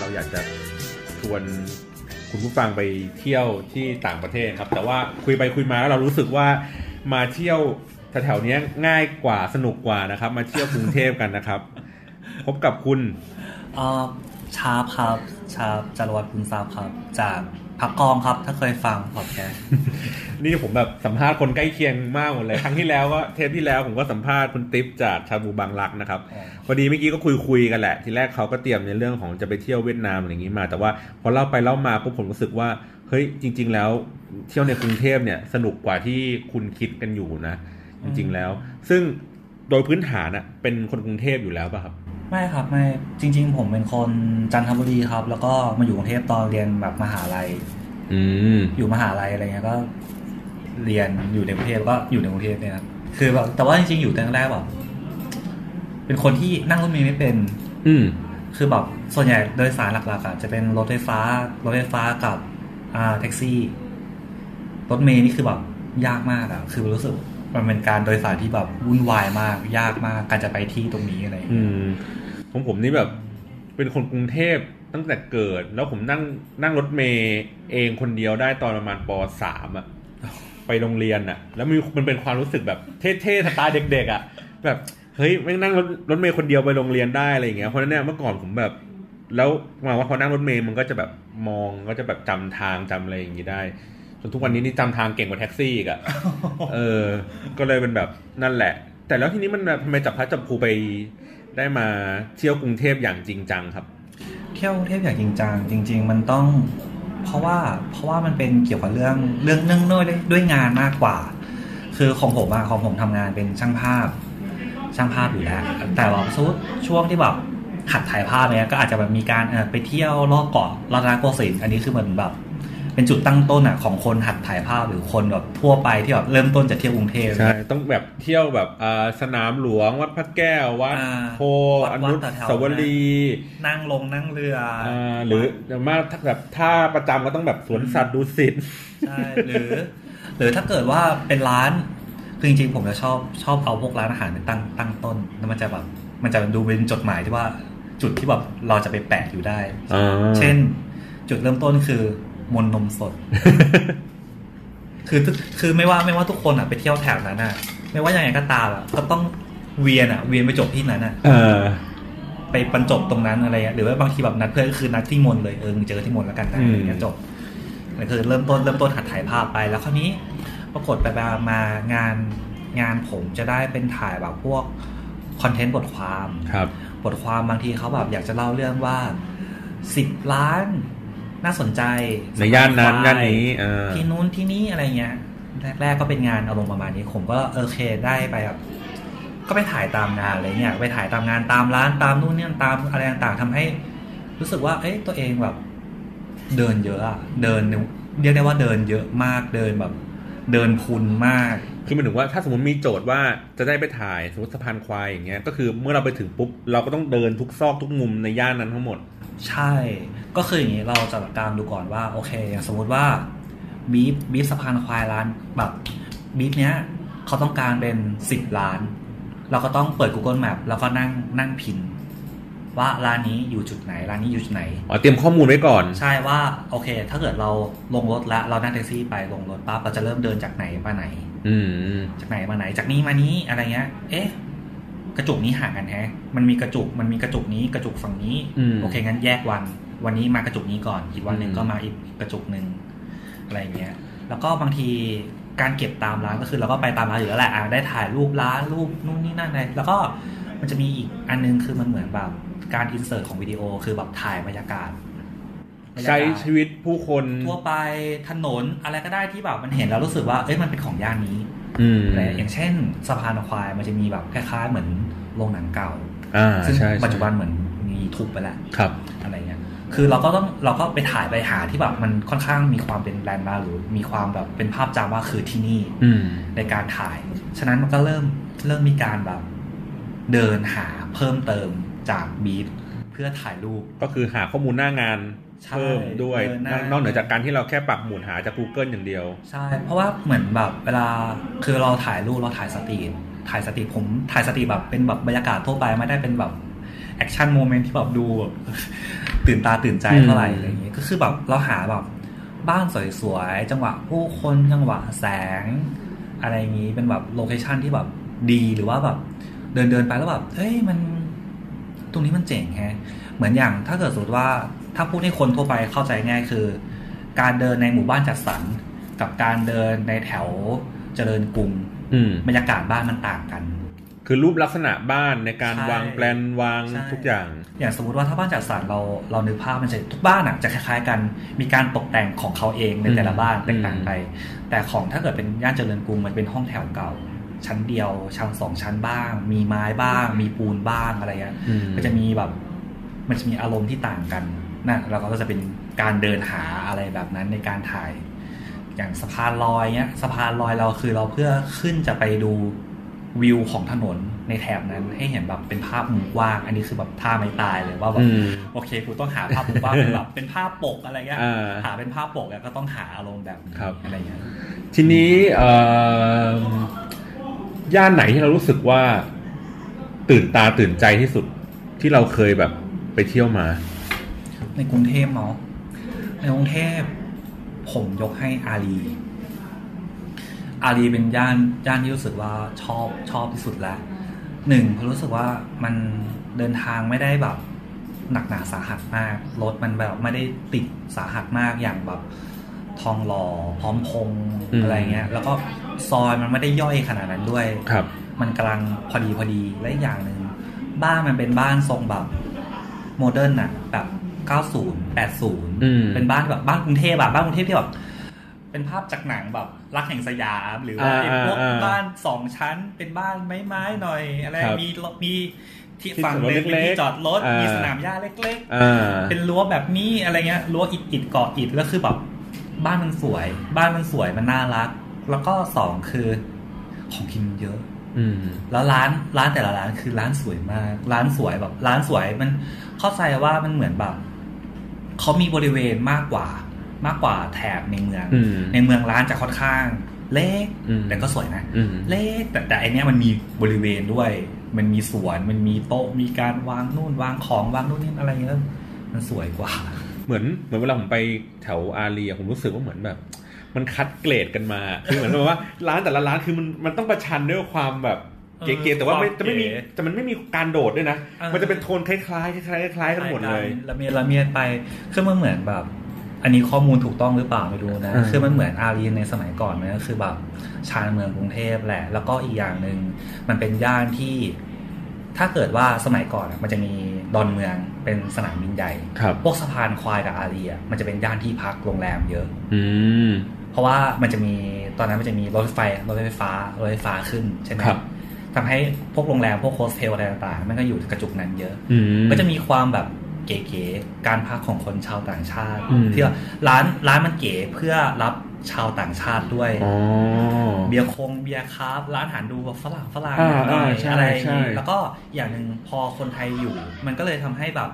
เราอยากจะชวนคุณผู้ฟังไปเที่ยวที่ต่างประเทศครับ แต่ว่าคุยไปคุยมาแล้วเรารู้สึกว่ามาเที่ยวแถวๆนี้ง่ายกว่าสนุกกว่านะครับ มาเที่ยวกรุงเทพกันนะครับ พบกับคุณอ่อชาร์ปครับชาร์ปจารวัตรบุณทราบครับ จาก พักกองครับถ้าเคยฟังพอดแคสต์นี่ผมแบบสัมภาษณ์คนใกล้เคียงมากหมดเลย ครั้งที่แล้วก็เทปที่แล้วผมก็สัมภาษณ์คุณติ๊บจากชาบูบางรักนะครับอ๋อพอดีเมื่อกี้ก็คุยคุยๆกันแหละ ทีแรกเขาก็เตรียมในเรื่องของจะไปเที่ยวเวียดนามอะไรอย่างนี้มา แต่ว่าพอเล่าไปเล่ามาปุ๊บผมรู้สึกว่าเฮ้ยจริง ๆ แล้วเที่ยวในกรุงเทพเนี่ยสนุกกว่าที่คุณคิดกันอยู่นะ จริง ๆแล้ว ซึ่งโดยพื้นฐานอะเป็นคนกรุงเทพอยู่แล้วป่ะครับ ไม่ครับไม่จริง ๆ ผมเป็นคนจันทบุรีครับ แล้วก็มาอยู่กรุงเทพตอนเรียนแบบมหาลัยอืมอยู่มหาลัยอะไรเงี้ยก็ เรียนอยู่ในกรุงเทพก็อยู่ในกรุงเทพเนี่ยครับคือแบบแต่ว่าจริงๆอยู่ตั้งแต่แรกแบบเป็นคนที่นั่งรถเมล์ไม่เป็น อืมคือแบบส่วนใหญ่โดยสารหลักๆอะจะเป็นรถไฟฟ้ารถไฟฟ้ากับ อ่าแท็กซี่ รถเมล์นี่คือแบบยากมากอะคือรู้สึก มันเป็นการโดยสารที่แบบวุ่นวายมากยากมาก การจะไปที่ตรงนี้อะไรอืมของผมนี่แบบเป็นคนกรุงเทพตั้งแต่เกิด แล้วผมนั่งนั่งรถเมย์เองคนเดียวได้ตอนประมาณปสามอะไปโรงเรียนอะแล้วมีมันเป็นความรู้สึกแบบเท่ๆสไตล์เด็กๆอะแบบเฮ้ยแม่งนั่งรถรถเมย์คนเดียวไปโรงเรียนได้อะไรอย่างเงี้ยเพราะฉะนั้นเนี่ยเมื่อก่อนผมแบบ แล้วมาว่าพอนั่งรถเมย์มันก็จะแบบมองก็จะแบบจำทางจำอะไรอย่างงี้ได้ ทุกวันนี้นี่จำทางเก่งกว่าแท็กซี่อีกอะเออ ก็เลยเป็นแบบนั่นแหละ แต่แล้วทีนี้มันแบบทำไมจับพลัดจับผลูไปได้มาเที่ยวกรุงเทพอย่างจริงจังครับ เที่ยวกรุงเทพอย่างจริงจังจริง ๆ มันต้อง เพราะว่าเพราะว่ามันเป็นเกี่ยวกับเรื่องเรื่องเนื่องด้วยด้วยงานมากกว่า คือของผมอะของผมทำงานเป็นช่างภาพ ช่างภาพอยู่แล้ว แต่ว่าสมมติช่วงที่แบบหัดถ่ายภาพเนี้ยก็อาจจะแบบมีการเออไปเที่ยวรอบเกาะรัตนโกสินทร์อันนี้คือเหมือนแบบ เป็นจุดตั้งต้นอะของคนหัดถ่ายภาพหรือคนแบบทั่วไปที่แบบเริ่มต้นจะเที่ยวกรุงเทพใช่ต้องแบบเที่ยวแบบอ่าสนามหลวงวัดพระแก้ววัดอ่าโพวัดอนุวัดแถวๆสาวรีย์นั่งลงนั่งเรือออ่าหรืออย่างมากถ้าแบบถ้าประจำก็ต้องแบบสวนสัตว์ดูสิตใช่หรือ หรือถ้าเกิดว่าเป็นร้านคือจริงๆผมจะชอบชอบเอาพวกร้านอาหารเป็นตั้งตั้งต้นแล้วมันจะแบบมันจะดูเป็นจดหมายที่ว่าจุดที่แบบเราจะไปแปะอยู่ได้อ่าเช่น จุดเริ่มต้นคือ มนนมสด คือทุกคือไม่ว่าไม่ว่าทุกคนอะไปเที่ยวแถวนั้นอะ ไม่ว่ายังไงก็ตามอะก็ต้องเวียนอะ เวียนไปจบที่นั้นอะเออไปบรรจบตรงนั้นอะไรเงี้ยหรือว่าบางทีแบบนัดเพื่อนก็คือนัดที่มนเลยเออมึงเจอที่มนแล้วกันนะอืมอะไรเงี้ยจบนั่นคือเริ่มต้นเริ่มต้นหัดถ่ายภาพไป แล้วคราวนี้ปรากฏไปๆมางานงานผมจะได้เป็นถ่ายแบบพวกคอนเทนต์บทความครับ บทความบางทีเขาแบบอยากจะเล่าเรื่องว่าสิบล้าน น่าสนใจในย่านนั้นสำหรับย่านนี้เออที่นู้นที่นี้อะไรเงี้ยแรกๆก็เป็นงานอารมณ์ประมาณนี้ ผมก็โอเคได้ไปแบบก็ไปถ่ายตามงานอะไรเงี้ยไปถ่ายตามงานตามร้านตามนู่นนี่ตามอะไรต่างๆทำให้ รู้สึกว่า เอ้ยตัวเองแบบ เดินเยอะอะเดินเรียกได้ว่าเดินเยอะมากเดินแบบ เดินพุนมาก คือหมันถึงว่าถ้าสมมติมีโจทย์ว่าจะได้ไปถ่ายสมมติสะพานควายอย่างเงี้ยก็คือเมื่อเราไปถึงปุ๊บเราก็ต้องเดินทุกซอกทุกมุมในย่านนั้นทั้งหมด ใช่ ก็คืออย่างนี้เราจะกลางดูก่อนว่าโอเค อย่างสมมุติว่าบีฟบีฟสะพานควายร้านแบบบีฟเนี้ยเขาต้องการเป็นสิบล้าน เราก็ต้องเปิด Google Map แล้วก็นั่งนั่งพินว่าร้านนี้อยู่จุดไหนร้านนี้อยู่จุดไหนอ๋อเตรียมข้อมูลไว้ก่อน ใช่ว่าโอเค ถ้าเกิดเราลงรถแล้วเรานั่งแท็กซี่ไปลงรถปั๊บเราจะเริ่มเดินจากไหนมาไหน อืมจากไหนมาไหน จากนี้มานี้อะไรเงี้ย เอ๊ะกระจุกนี้ห่างกันแฮะ มันมีกระจุกมันมีกระจุกนี้กระจุกฝั่งนี้อืมโอเคงั้นแยกวัน วันนี้มากระจุกนี้ก่อน อีกวันหนึ่งอืมก็มาอีกกระจุกหนึ่งอะไรเงี้ย แล้วก็บางทีการเก็บตามร้านก็คือเราก็ไปตามร้านอยู่แล้วแหละอะได้ถ่ายรูปร้านรูปนู่นนี่นั่นอะไรแล้วก็มันจะมีอีกอันนึงคือมันเหมือนแบบการ insert ของวิดีโอคือแบบถ่ายบรรยากาศบรรยากาศใช้ชีวิตผู้คนทั่วไปถนนอะไรก็ได้ที่แบบมันเห็นแล้วรู้สึกว่าเอ้ยมันเป็นของย่านนี้อืมอะไรอย่างเช่นสะพานควายมันจะมีแบบคล้ายๆเหมือนโรงหนังเก่าอ่าซึ่งใช่ใช่ปัจจุบันเหมือนมีทุบไปแล้วครับอะไรเงี้ย คือเราก็ต้องเราก็ไปถ่ายไปหาที่แบบมันค่อนข้างมีความเป็น landmark หรือมีความแบบเป็นภาพจำว่าคือที่นี่อืมในการถ่าย ฉะนั้นมันก็เริ่มเริ่มมีการแบบเดินหาเพิ่มเติมจากบีทเพื่อถ่ายรูป ก็คือหาข้อมูลหน้างานใช่เพิ่มด้วยเออหน้านอกนอกเหนือจากการที่เราแค่ปักหมุดหาจาก Google อย่างเดียว ใช่ เพราะว่าเหมือนแบบเวลาคือเราถ่ายรูปเราถ่าย street ถ่าย street ผมถ่าย street แบบเป็นแบบบรรยากาศทั่วไปไม่ได้เป็นแบบ action moment ที่แบบดูแบบ ตื่นตาตื่นใจเท่าไหร่อืมอะไรอย่างเงี้ยก็คือแบบเราหาแบบบ้านสวยๆ จังหวะผู้คนจังหวะแสง อะไรอย่างงี้เป็นแบบโลเคชันที่แบบดีหรือว่าแบบเดินเดินๆไปแล้วแบบเฮ้ยมัน ตรงนี้มันเจ๋งแฮะ เหมือนอย่างถ้าเกิดสมมติว่าถ้าพูดให้คนทั่วไปเข้าใจง่ายคือ การเดินในหมู่บ้านจัดสรรกับการเดินในแถวเจริญกรุงอืมบรรยากาศบ้านมันต่างกัน คือรูปลักษณะบ้านในการใช่วางแปลนวางใช่ทุกอย่าง อย่างสมมติว่าถ้าบ้านจัดสรรเราเรานึกภาพมันจะทุกบ้านอะจะคล้ายๆกันมีการตกแต่งของเขาเองในแต่ละบ้านอืมแตกต่างไป แต่ของถ้าเกิดเป็นย่านเจริญกรุงมันเป็นห้องแถวเก่า ชั้นเดียวชั้นสองชั้นบ้าง มีไม้บ้าง มีปูนบ้างอะไรเงี้ยอืมมันจะมีแบบมันจะมีอารมณ์ที่ต่างกันนะเราก็จะเป็นการเดินหาอะไรแบบนั้นในการถ่าย อย่างสะพานลอยเนี้ยสะพานลอยเราคือเราเพื่อขึ้นจะไปดู วิวของถนนในแถบนั้นให้เห็นแบบเป็นภาพมุมกว้าง อันนี้คือแบบท่าไม่ตายเลยว่าแบบอืมโอเคกูต้องหาภาพมุมกว้างเป็นแบบเป็นภาพปกอะไรเงี้ยอ่าหาเป็นภาพปกแล้วก็ต้องหาอารมณ์แบบนี้ครับอะไรเงี้ยทีนี้เอ่อย่านไหนที่เรารู้สึกว่าตื่นตาตื่นใจที่สุดที่เราเคยแบบไปเที่ยวมา ในกรุงเทพเนาะในกรุงเทพผมยกให้อารี อารีเป็นย่านย่านที่รู้สึกว่าชอบชอบที่สุดแล้วหนึ่งเพราะรู้สึกว่ามันเดินทางไม่ได้แบบหนักหนาสาหัสมาก รถมันแบบไม่ได้ติดสาหัสมากอย่างแบบทองหล่อพร้อมพงษ์อืมอะไรเงี้ย แล้วก็ซอยมันไม่ได้ย่อยขนาดนั้นด้วยครับ มันกำลังพอดีพอดีและอีกอย่างหนึ่งบ้านมันเป็นบ้านทรงแบบโมเดิร์นอะแบบ 90อืม80 เป็นบ้านแบบบ้านกรุงเทพอะบ้านกรุงเทพที่แบบ เป็นภาพจากหนังแบบรักแห่งสยาม หรือว่าอ่าไอ้พวกอ่าบ้านสองชั้น เป็นบ้านไม้ๆหน่อยอะไรครับมีรถมีที่ที่ฝั่งจอดรถเป็นเล็กๆที่จอดรถอ่ามีมีสนามหญ้าเล็กอ่าๆเป็นรั้วแบบนี้อะไรเงี้ยรั้วอิฐอิฐเกาะอิฐแล้วคือแบบบ้านมันสวย บ้านมันสวยมันน่ารัก แล้วก็สองคือของกินเยอะอืมแล้วร้านร้านแต่ละร้านคือร้านสวยมาก ร้านสวยแบบ ร้านสวยมันเข้าใจว่ามันเหมือนแบบเขามีบริเวณมากกว่า มากกว่าแถบในเมืองอืมในเมืองร้านจะค่อนข้างเล็กอืมแต่ก็สวยนะอืมเล็กแต่แต่อันเนี้ยมันมีบริเวณด้วย มันมีสวนมันมีโต๊ะมีการวางนู่นวางของวางนู่นนี่อะไรเงี้ยมันสวยกว่า เหมือนเหมือนเวลาผมไปแถวอารีอะผมรู้สึกว่าเหมือนแบบ มันคัดเกรดกันมาคือเหมือนแบบว่า ร้านแต่ละร้านคือมันมันต้องประชันด้วยความแบบเออเก๋ๆแต่ว่าไม่ความจะไม่มีเก๋แต่มันไม่มีการโดดด้วยนะเออมันจะเป็นโทนคล้ายๆคล้ายๆคล้ายๆกันหมดเลยละเมียดละเมียดไปคือมันเหมือนแบบ อันนี้ข้อมูลถูกต้องหรือเปล่าไม่รู้นะอืมคือมันเหมือนอารีในสมัยก่อนมันก็คือแบบชานเมืองกรุงเทพแหละ แล้วก็อีกอย่างหนึ่งมันเป็นย่านที่ ถ้าเกิดว่าสมัยก่อนอะมันจะมีดอนเมืองเป็นสนามบินใหญ่ครับพวกสะพานควายกับอารีอะมันจะเป็นย่านที่พักโรงแรมเยอะ อืมเพราะว่ามันจะมีตอนนั้นมันจะมีรถไฟรถไฟฟ้ารถไฟฟ้าขึ้นใช่ไหมครับทำให้พวกโรงแรมพวกโฮสเทลอะไรต่างๆ มันก็อยู่กระจุกนั้นเยอะอืมก็จะมีความแบบ เก๋ๆการพักของคนชาวต่างชาติอืมที่ว่าร้านร้านมันเก๋เพื่อรับชาวต่างชาติด้วยอ๋อเบียร์คงเบียร์ craft ร้านอาหารดูแบบฝรั่งฝรั่งอ่าหน่อยอ่าใช่อะไรอย่างนี้ใช่แล้วก็อย่างหนึ่งพอคนไทยอยู่ มันก็เลยทำให้แบบ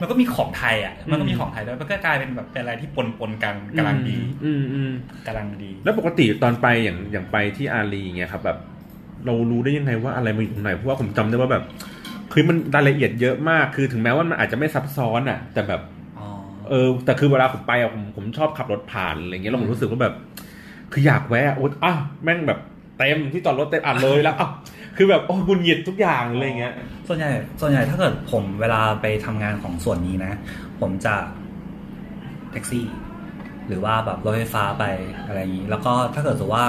มันก็มีของไทยอะ มันก็มีของไทยด้วยมันก็กลายเป็นแบบเป็นอะไรที่ปนปนๆกันกำลังดี อืมอืมกำลังดี แล้วปกติตอนไปอย่างอย่างไปที่อารีเงี้ยครับแบบ เรารู้ได้ยังไงว่าอะไรมาอยู่ตรงไหนเพราะว่าผมจำได้ว่าแบบ คือมันรายละเอียดเยอะมาก คือถึงแม้ว่ามันอาจจะไม่ซับซ้อนอะ แต่แบบอ๋อเออ แต่คือเวลาผมไปอะผมผมชอบขับรถผ่านอะไรเงี้ยแล้วผมรู้สึกว่าแบบ คืออยากแวะโอ๊ยอ้าวแม่งแบบเต็มที่จอดรถเต็มอ่านเลยแล้วอ้าวคือแบบโอ้ยบุญหยิดทุกอย่างอะไรเงี้ย ส่วนใหญ่ ส่วนใหญ่ถ้าเกิดผมเวลาไปทำงานของส่วนนี้นะ ผมจะแท็กซี่ หรือว่าแบบรถไฟฟ้าไปอะไรอย่างนี้ แล้วก็ถ้าเกิดสมมุติว่า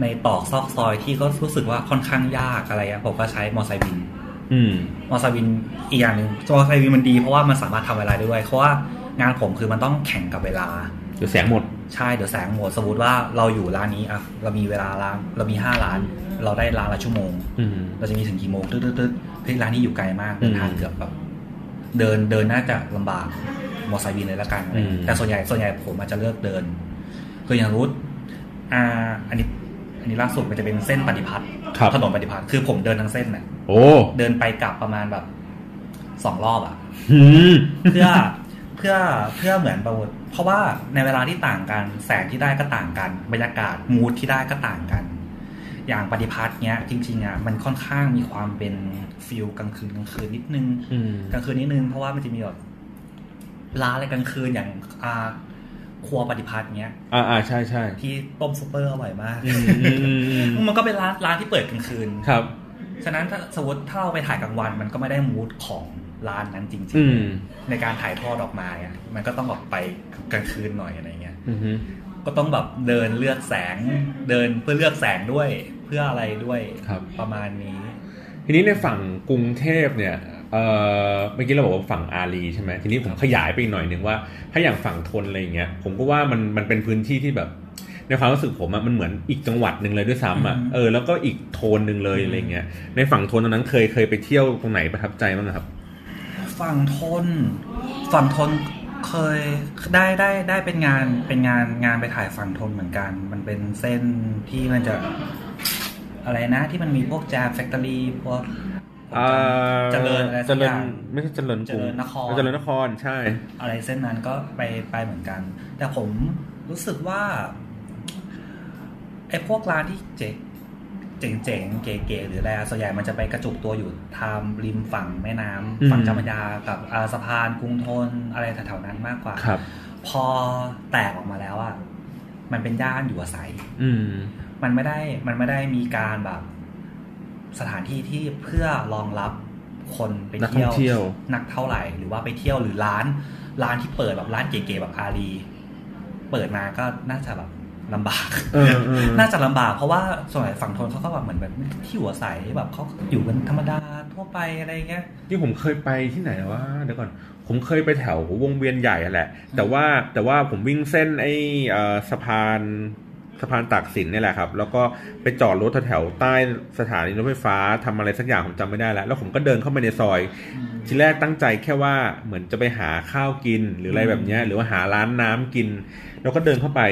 ในตอกซอกซอยที่ก็รู้สึกว่าค่อนข้างยากอะไรอะผมก็ใช้มอไซค์บินอื มมอไซค์บินอีกอย่างหนึ่งมอไซค์บินมันดีเพราะว่ามันสามารถทำเวลาได้ด้วย เพราะว่างานผมคือมันต้องแข่งกับเวลา เดี๋ยวแสงหมด ใช่เดี๋ยวแสงหมด สมมติว่าเราอยู่ร้านนี้อะเรามีเวลาร้านเรามีห้าร้าน เราได้ร้านละชั่วโมงอืมเราจะมีถึงกี่โมงตึ๊ดตึ๊ดตึ๊ดเฮ้ยร้านนี้อยู่ไกลมากเดินทางเกือบแบบเดินเดินน่าจะลำบากมอไซค์บินเลยละกันอะไรเงี้ยอืมแต่ส่วนใหญ่ส่วนใหญ่ผมอาจจะเลือกเดิน คืออย่างรู้อ่าอันนี้ อันนี้ล่าสุดมันจะเป็นเส้นปฏิพัฒน์ครับ ถนนปฏิพัฒน์คือผมเดินทั้งเส้นน่ะโอ้เดินไปกลับประมาณแบบสองรอบอะหืมเพื่อเพื่อเพื่อเหมือนประมวลเพราะว่าในเวลาที่ต่างกัน แสงที่ได้ก็ต่างกัน บรรยากาศมูดที่ได้ก็ต่างกัน อย่างประดิพัทธ์เนี้ย จริงๆอะมันค่อนข้างมีความเป็น feel กลางคืนกลางคืนนิดนึงอืม กลางคืนนิดนึงเพราะว่ามันจะมีแบบร้านอะไรกลางคืนอย่างอ่า ครัวประดิพัทธ์เนี้ย อ่าอ่าใช่ใช่ที่ต้มซุปเปอร์อร่อยมากอืมอืมอืมอืมมันก็เป็นร้านร้านที่เปิดกลางคืนครับ ฉะนั้นถ้าสมมติถ้าเราไปถ่ายกลางวัน มันก็ไม่ได้ mood ของร้านนั้นจริงอืมๆในการถ่ายทอดออกมาอะมันก็ต้องแบบไปกลางคืนหน่อยอะไรเงี้ยอืมก็ต้องแบบเดินเลือกแสงเดินเพื่อเลือกแสงด้วยเพื่ออะไรด้วยครับประมาณนี้ ทีนี้ในฝั่งกรุงเทพเนี่ย เอ่อเมื่อกี้เราบอกว่าฝั่งอารีใช่ไหมทีนี้ผมขยายไปอีกหน่อยหนึ่งว่า ถ้าอย่างฝั่งทนอะไรอย่างเงี้ยผมก็ว่ามันมันเป็นพื้นที่ที่แบบ ในความรู้สึกผมอะมันเหมือนอีกจังหวัดหนึ่งเลยด้วยซ้ำอะอืมเออแล้วก็อีกโทนหนึ่งเลยอะไรเงี้ยในฝั่งทนตอนนั้นเคยเคยไปเที่ยวตรงไหนประทับใจบ้างครับ ฝั่งทน ฝั่งทนเคยได้ได้ได้เป็นงานเป็นงานงานไปถ่ายฝั่งทนเหมือนกัน มันเป็นเส้นที่มันจะอะไรนะที่มันมีพวกแจมแฟคทอรี่พวกอ่า เจริญอะไรเจสักริอญย่างไม่ใช่เจริญกรุงเจริญนครเจริญนครใช่ อะไรเส้นนั้นก็ไปไปเหมือนกัน แต่ผมรู้สึกว่าไอ้พวกร้านที่เจ๋งเจ๋งๆ เก๋ๆ หรืออะไรอะส่วนใหญ่มันจะไปกระจุกตัวอยู่ทางริมฝั่งแม่น้ำอืมฝั่งจามยากับอ่าสะพานกรุงทนอะไรแถวๆนั้นมากกว่าครับ พอแตกออกมาแล้วอะมันเป็นย่านอยู่อาศัย อืมมันไม่ได้มันไม่ได้มีการแบบ สถานที่ที่เพื่อรองรับคนไปนักท่องเที่ยว นักเท่าไหร่ หรือว่าไปเที่ยวหรือร้าน ร้านที่เปิดแบบร้านเก๋ๆแบบอารีเปิดมาก็น่าจะแบบลำบากเออเออน่าจะลำบาก เพราะว่าส่วนใหญ่ฝั่งทนเขาก็แบบเหมือนแบบที่อยู่อาศัยแบบเขาอยู่กันธรรมดาทั่วไปอะไรเงี้ยที่ผมเคยไปที่ไหนวะเดี๋ยวก่อน ผมเคยไปแถววงเวียนใหญ่อะแหละ แต่ว่าแต่ว่าผมวิ่งเส้นไอ้เอ่อสะพาน สะพานตากสินเนี่ยแหละครับ แล้วก็ไปจอดรถแถวๆใต้สถานีรถไฟฟ้าทำอะไรสักอย่างผมจำไม่ได้แล้ว แล้วผมก็เดินเข้าไปในซอย ทีแรกตั้งใจแค่ว่าเหมือนจะไปหาข้าวกินหรืออะไรแบบเนี้ยหรือว่าหาร้านน้ำกิน แล้วก็เดินเข้าไป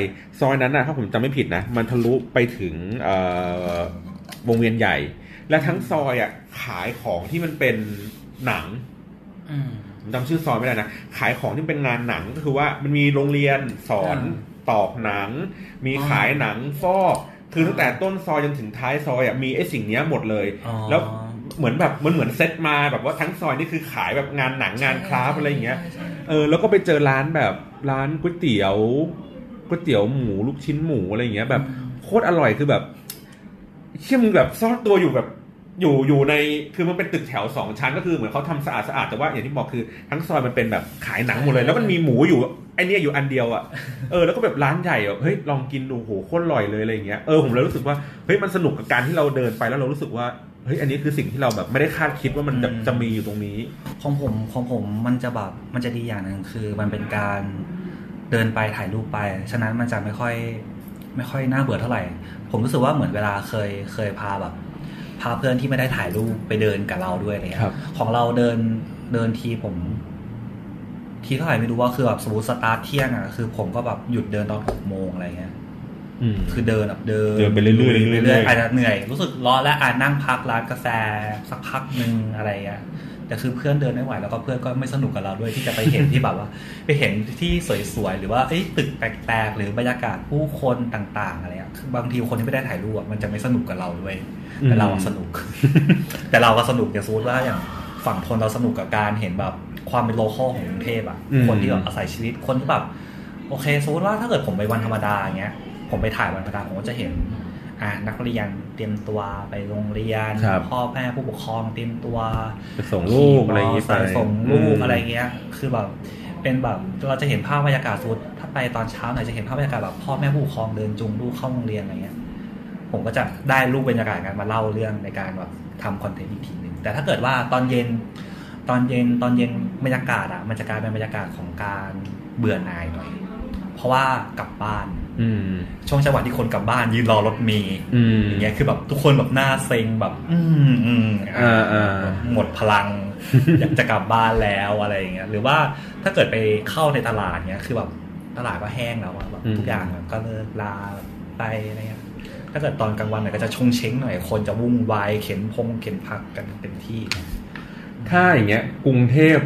ซอยนั้นนะถ้าผมจำไม่ผิดนะ มันทะลุไปถึงเอ่อวงเวียนใหญ่ และทั้งซอยอะขายของที่มันเป็นหนังอืมผมจำชื่อซอยไม่ได้นะขายของที่เป็นงานหนังก็คือว่ามันมีโรงเรียนสอนอ่ ตอกหนัง มีอ๋อขายหนังฟอกคือตั้งแต่ต้นซอยจนถึงท้ายซอยอะมีไอ้สิ่งเนี้ยหมดเลยอ๋อแล้วเหมือนแบบมันเหมือนเซตมาแบบว่าทั้งซอยนี่คือขายแบบงานหนังงานคราฟต์อะไรอย่างเงี้ยใช่ใช่เออแล้วก็ไปเจอร้านแบบร้านก๋วยเตี๋ยวก๋วยเตี๋ยวหมูลูกชิ้นหมูอะไรอย่างเงี้ยแบบโคตรอร่อยคือแบบเชื่อมึงแบบซ่อนตัวอยู่แบบ อยู่อยู่ในคือมันเป็นตึกแถวสองชั้นก็คือเหมือนเขาทำสะอาดสะอาดแต่ว่าอย่างที่บอกคือทั้งซอยมันเป็นแบบขายหนังหมดเลย แล้วมันมีหมูอยู่ไอเนี้ยอยู่อันเดียวอะเออแล้วก็แบบร้านใหญ่แบบเฮ้ยลองกินดูโหโคตรอร่อยเลยอะไรอย่างเงี้ยเออผมเลยรู้สึกว่าเฮ้ยมันสนุกกับการที่เราเดินไปแล้วเรารู้สึกว่าเฮ้ยอันนี้คือสิ่งที่เราแบบไม่ได้คาดคิดว่ามันจะจะมีอยู่ตรงนี้ของผมของผมมันจะแบบมันจะดีอย่างหนึ่งคือมันเป็นการเดินไปถ่ายรูปไป ฉะนั้นมันจะไม่ค่อย ไม่ค่อยน่าเบื่อเท่าไหร่ ผมรู้สึกว่าเหมือนเวลาเคยเคยพาแบบ พาเพื่อนที่ไม่ได้ถ่ายรูปไปเดินกับเราด้วยอะไรเงี้ครัยบของเราเดินเดินทีผม ทีเท่าไหร่ไม่รู้ว่าคือแบบสมมติสตาร์ทเที่ยงอะคือ ผมก็แบบหยุดเดินตอนหกโมงอะไรเงี้ยอืมคือเดินแบบเดินเดินไปเรื่อยๆเรื่อยๆเรื่อยๆอาจจะเหนื่อย รู้สึกร้อนแล้วอาจนั่งพักร้านกาแฟสักพักหนึ่งอะไรเงี้ย แต่คือเพื่อนเดินไม่ไหวแล้วก็เพื่อนก็ไม่สนุกกับเราด้วยที่จะไปเห็นที่แบบว่า ไปเห็นที่สวยๆหรือว่าเอ้ยตึกแปลกๆหรือบรรยากาศผู้คนต่างๆอะไรเงี้ยคือบางทีคนที่ไม่ได้ถ่ายรูปอะมันจะไม่สนุกกับเราด้วยแต่เราอะสนุก แต่เราก็สนุกอย่างสมมติว่าอย่างฝั่งทนเราสนุกกับการเห็นแบบความเป็นโลคอลของกรุงเทพอะอืมคนที่แบบอาศัยชีวิตคนที่แบบโอเคสมมติว่าถ้าเกิดผมไปวันธรรมดาอย่างเงี้ยผมไปถ่ายวันธรรมดาผมก็จะเห็น อ่านักเรียนเตรียมตัวไปโรงเรียนครับพ่อแม่ผู้ปกครองเตรียมตัวไปส่งลูกอะไรอย่างงี้ไปขี่มเตร์ส่งลูกมอะไรเงี้ย คือแบบเป็นแบบเราจะเห็นภาพบรรยากาศสมมุติถ้าไปตอนเช้าหน่อยจะเห็นภาพบรรยากาศแบบพ่อแม่ผู้ปกครองเดินจูงลูกเข้าโรงเรียนอะไรเงี้ย ผมก็จะได้รูปบรรยากาศกันมาเล่าเรื่องในการแบบทำคอนเทนต์อีกทีหนึ่งแต่ถ้าเกิดว่าตอนเย็นตอนเย็นตอนเย็นบรรยากาศอะมันจะกลายเป็นบรรยากาศของการเบื่อหน่ายหน่อย เพราะว่ากลับบ้านอืม ช่วงจังหวะที่คนกลับบ้านยืนรอรถเมย์อืมอย่างเงี้ยคือแบบทุกคนแบบหน้าเซ็งแบบ อืมอืมอ่าอ่าแบบหมดพลัง อยากจะกลับบ้านแล้วอะไรอย่างเงี้ย หรือว่าถ้าเกิดไปเข้าในตลาดเนี้ยคือแบบตลาดก็แห้งแล้วอะแบบทุกอย่างแบบก็เลิกลาไปอะไรเงี้ยถ้าเกิดตอนกลางวันเนี่ยก็จะชงเช้งหน่อยคนจะวุ่นวายเข็นพงเข็นผักกันเต็มที่ ถ้าอย่างเงี้ย กรุงเทพ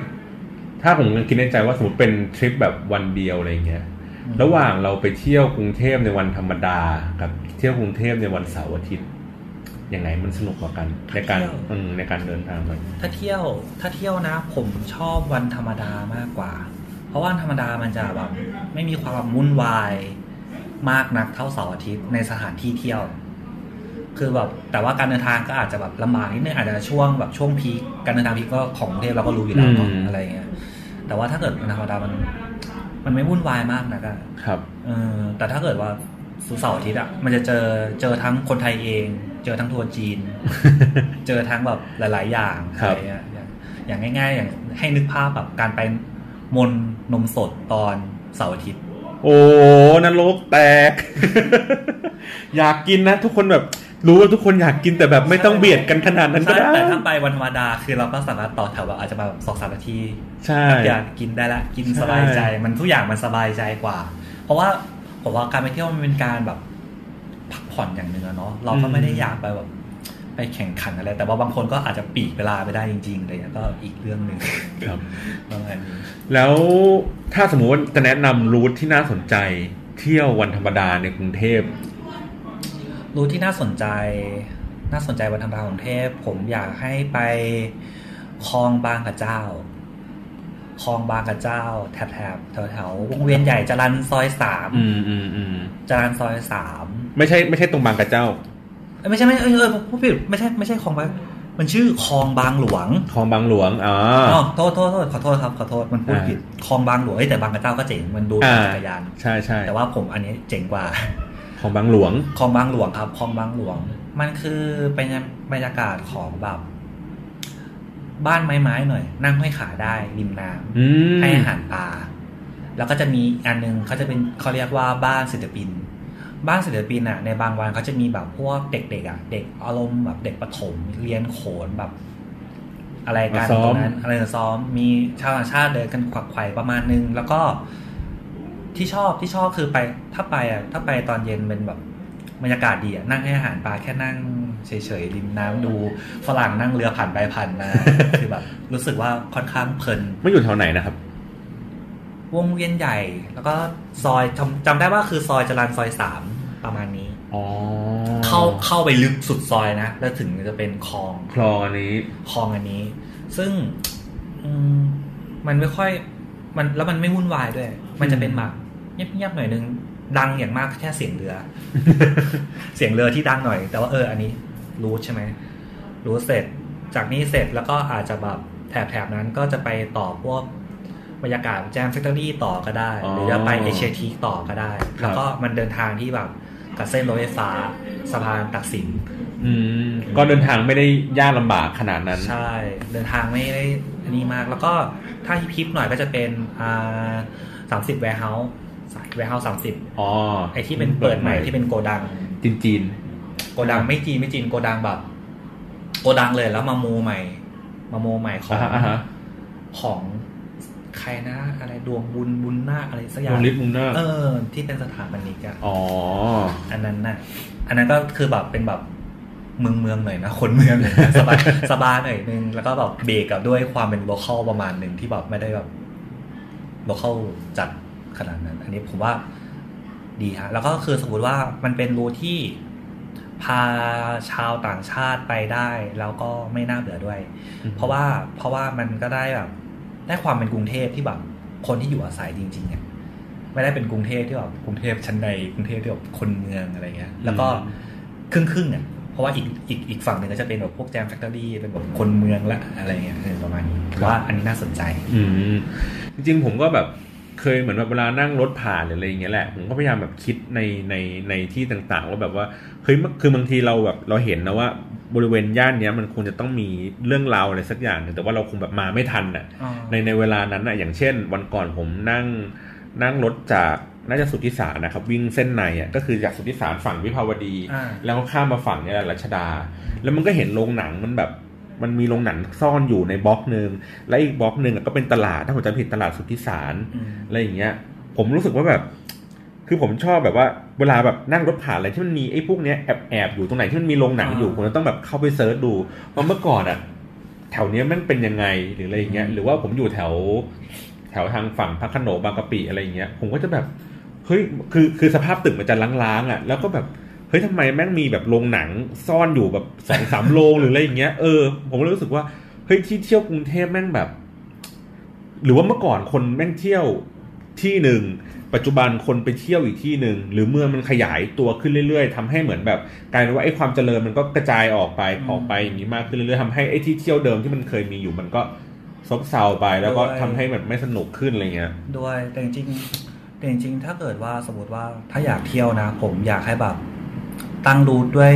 ถ้าผมคิดในใจว่าสมมติเป็นทริปแบบวันเดียวอะไรเงี้ยอืม ระหว่างเราไปเที่ยวกรุงเทพในวันธรรมดา กับเที่ยวกรุงเทพในวันเสาร์อาทิตย์ยังไงมันสนุกกว่ากันในการอืมในการเดินทางมันถ้าเที่ยวถ้าเที่ยวนะ ผมชอบวันธรรมดามากกว่า เพราะว่าวันธรรมดามันจะแบบไม่มีความวุ่นวายมากนักเท่าเสาร์อาทิตย์ในสถานที่เที่ยว คือแบบแต่ว่าการเดินทางก็อาจจะแบบลำบากนิดนึงอาจจะช่วงแบบช่วงพีคการเดินทางพีคก็ของกรุงเทพเราก็รู้อยู่แล้วเนาะอืมอะไรเงี้ยแต่ว่าถ้าเกิดวันธรรมดามัน มันไม่วุ่นวายมากนะก็ครับเออแต่ถ้าเกิดว่าเสาร์อาทิตย์อะมันจะเจอเจอทั้งคนไทยเอง เจอทั้งทัวร์จีน เจอทั้งแบบหลาย ๆ อย่างครัอะบไรเงี้ยอย่างอย่างง่าย ๆ อย่างให้นึกภาพแบบการไปมนนมสดตอนเสาร์อาทิตย์ โอ้นรกแตก อยากกินนะ ทุกคนแบบรู้ว่าทุกคนอยากกินแต่แบบไม่ต้องเบียดกันขนาดนั้นก็ใช่ได้แต่ถ้าไปวันธรรมดาคือเราก็สามารถต่อแถวแบบอาจจะมาแบบสองสามนาทีใช่อยากกินได้ละกินใช่สบายใจ มันทุกอย่างมันสบายใจกว่า เพราะว่าผมว่าการไปเที่ยวมันเป็นการแบบพักผ่อนอย่างหนึ่งอะเนาะเราก็ไม่ได้อยากไปแบบ ไปแข่งขันอะไร แต่ว่าบางคนก็อาจจะปีกเวลาไปได้จริงๆอะไรเลยก็อีกเรื่องหนึ่งครับประมาณนี้แล้วถ้าสมมุติว่าจะแนะนำรูทที่น่าสนใจเที่ยววันธรรมดาในกรุงเทพ รู้ที่น่าสนใจ น่าสนใจวันธรรมดาของเทพ ผมอยากให้ไปคลองบางกระเจ้าคลองบางกระเจ้า แถบแถบแถวแถวๆวงเวียนใหญ่จรันซอยสามอืมอืมอืมจรันซอยสามไม่ใช่ไม่ใช่ตรงบางกระเจ้าเอ้ย ไม่ใช่ไม่เออเออผู้ผิดไม่ใช่ไม่ใช่คลองบางมันชื่อคลองบางหลวงคลองบางหลวงอ๋ออ๋อโทษโทษโทษขอโทษครับขอโทษมันพูดอ่าผิดคลองบางหลวงเอ้ยแต่บางกระเจ้าก็เจ๋งมันดูทางจักรยานใช่ใช่แต่ว่าผมอันนี้เจ๋งกว่าคลองบางหลวงคลองบางหลวงครับคลองบางหลวง มันคือเป็นบรรยากาศของแบบบ้านไม้ๆหน่อย นั่งห้อยขาได้ริมน้ำอืมให้อาหารปลาแล้วก็จะมีอันนึงเขาจะเป็นเขาเรียกว่าบ้านศิลปิน บ้านศิลปินอะในบางวันเขาจะมีแบบพวกเด็กๆอะเด็กอารมณ์แบบเด็กประถมเรียนโขนแบบ อะไรกันมาซ้อมตรงนั้นอะไรนะซ้อมมีชาวต่างชาติเดินกันขวักไขว่ประมาณนึง แล้วก็ที่ชอบที่ชอบคือไปถ้าไปอะถ้าไปตอนเย็นเป็นแบบบรรยากาศดีอะนั่งให้อาหารปลาแค่นั่งเฉยๆริมน้ำดูฝรั่งนั่งเรือผ่านไปผ่านมาคือแบบรู้สึกว่าค่อนข้างเพลินไม่อยู่แถวไหนนะครับ วงเวียนใหญ่ แล้วก็ซอยจำจำได้ว่าคือซอยจรันซอยสามประมาณนี้อ๋อเข้าเข้าไปลึกสุดซอยนะ แล้วถึงจะเป็นคลองคลองอันนี้คลองอันนี้ ซึ่งอืมมันไม่ค่อยมันแล้วมันไม่วุ่นวายด้วย มันจะเป็นแบบเงียบๆหน่อยนึงดังอย่างมากแค่เสียงเรือ เสียงเรือที่ดังหน่อย แต่ว่าเอออันนี้รู้ใช่ไหมรู้เสร็จ จากนี้เสร็จแล้วก็อาจจะแบบแถบๆนั้นก็จะไปต่อพวก บรรยากาศแจมแฟคทอรี่ต่อก็ได้อ๋อหรือจะไปเอเชียทีต่อก็ได้ครับแล้วก็มันเดินทางที่แบบกับเส้นรถไฟฟ้าสะพานตักสินอืมก็เดินทางไม่ได้ยากลำบากขนาดนั้น ใช่ เดินทางไม่ได้อันนี้มาก แล้วก็ถ้าฮิปๆหน่อยก็จะเป็นอ่าสามสิบแวร์เฮาส์แวร์เฮาส์สามสิบอ๋อไอที่เป็นเปิดใหม่ที่เป็นโกดังจีนจีนโกดังไม่จีนไม่จีนโกดังแบบโกดังเลยแล้วมาโมใหม่ มาโมใหม่ขออ่างฮะอ่าฮะของใค รนะ อะไรดวงบุญบุญนาคอะไรสักอดย่าวงงลิฟต์มุงหน้าเออ ที่เป็นสถาปนิกอะอ๋ออันนั้นน่ะ อันนั้นก็คือแบบเป็นแบบเมืองเมืองหน่อยนะคนเมืองหน่อยนะสบายสบายหน่อยนึงแล้วก็แบบเบรกกับด้วยความเป็น local ประมาณหนึ่งที่แบบไม่ได้แบบ local จัดขนาดนั้น อันนี้ผมว่าดีฮะแล้วก็คือสมมติว่ามันเป็น route ที่พาชาวต่างชาติไปได้ แล้วก็ไม่น่าเบื่อด้วยอืมเพราะว่าเพราะว่ามันก็ได้แบบ ได้ความเป็นกรุงเทพที่แบบคนที่อยู่อาศัยจริงๆเนี่ยไม่ได้เป็นกรุงเทพที่แบบกรุงเทพชั้นในกรุงเทพที่แบบคนเมืองอะไรเงี้ย แล้วก็ครึ่งครึ่งๆอะเพราะว่าอีกอีกอีกฝั่งหนึ่งก็จะเป็นแบบพวกแจมแฟคทอรี่เป็นแบบคนเมืองละอะไรเงี้ยเออประมาณนี้ผมว่าอันนี้น่าสนใจ อืมจริงๆผมก็แบบ เคยเหมือนแบบเวลานั่งรถผ่านหรืออะไรอย่างเงี้ยแหละผมก็พยายามแบบคิดในในในที่ต่างๆว่าแบบว่าเฮ้ยคือบางทีเราแบบเราเห็นนะว่าบริเวณย่านเนี้ยมันควรจะต้องมีเรื่องราวอะไรสักอย่างหนึ่งแต่ว่าเราคงแบบมาไม่ทันอะอ๋อในในเวลานั้นอะอย่างเช่น วันก่อนผมนั่งนั่งรถจากน่าจะสุทธิสารนะครับ วิ่งเส้นในอะก็คือจากสุทธิสารฝั่งวิภาวดีอ่าแล้วก็ข้ามมาฝั่งเนี่ยแหละรัชดา แล้วมันก็เห็นโรงหนังมันแบบ มันมีโรงหนังซ่อนอยู่ในบล็อกหนึ่งและอีกบล็อกหนึ่งอะก็เป็นตลาดถ้าผมจำไม่ผิดตลาดสุทธิสารอืมอะไรอย่างเงี้ย ผมรู้สึกว่าแบบ คือผมชอบแบบว่าเวลาแบบนั่งรถผ่านอะไรที่มันมีไอ้พวกเนี้ยแอบแอบอยู่ตรงไหนที่มันมีโรงหนังอยู่อ่าผมจะต้องแบบเข้าไปเซิร์ชดูว่าเมื่อก่อนอะแถวเนี้ยมันเป็นยังไงหรืออะไรอย่างเงี้ย หรือว่าผมอยู่แถว แถวทางฝั่งพระโขนงบางกะปิอะไรอย่างเงี้ย ผมก็จะแบบเฮ้ยคือคือสภาพตึกมันจะล้างๆอะ แล้วก็แบบ เฮ้ยทำไมแม่งมีแบบโรงหนังซ่อนอยู่แบบสองสามโรงหรืออะไรอย่างเงี้ยเออผมก็เลยรู้สึกว่าเฮ้ยที่เที่ยวกรุงเทพแม่งแบบ หรือว่าเมื่อก่อนคนแม่งเที่ยวที่หนึ่งปัจจุบันคนไปเที่ยวอีกที่หนึ่งหรือเมืองมันขยายตัวขึ้นเรื่อยๆทำให้เหมือนแบบกลายเป็นว่าไอ้ความเจริญมันก็กระจายออกไปออกไปอย่างนี้มากขึ้นเรื่อยๆทำให้ไอ้ที่เที่ยวเดิมที่มันเคยมีอยู่มันก็ซบเซาไป แล้วก็ทำให้แบบไม่สนุกขึ้นอะไรเงี้ยด้วยแต่จริงๆแต่จริงๆถ้าเกิดว่าสมมติว่าถ้าอยากเที่ยวนะ ผมอยากให้แบบ ตั้ง route ด้วย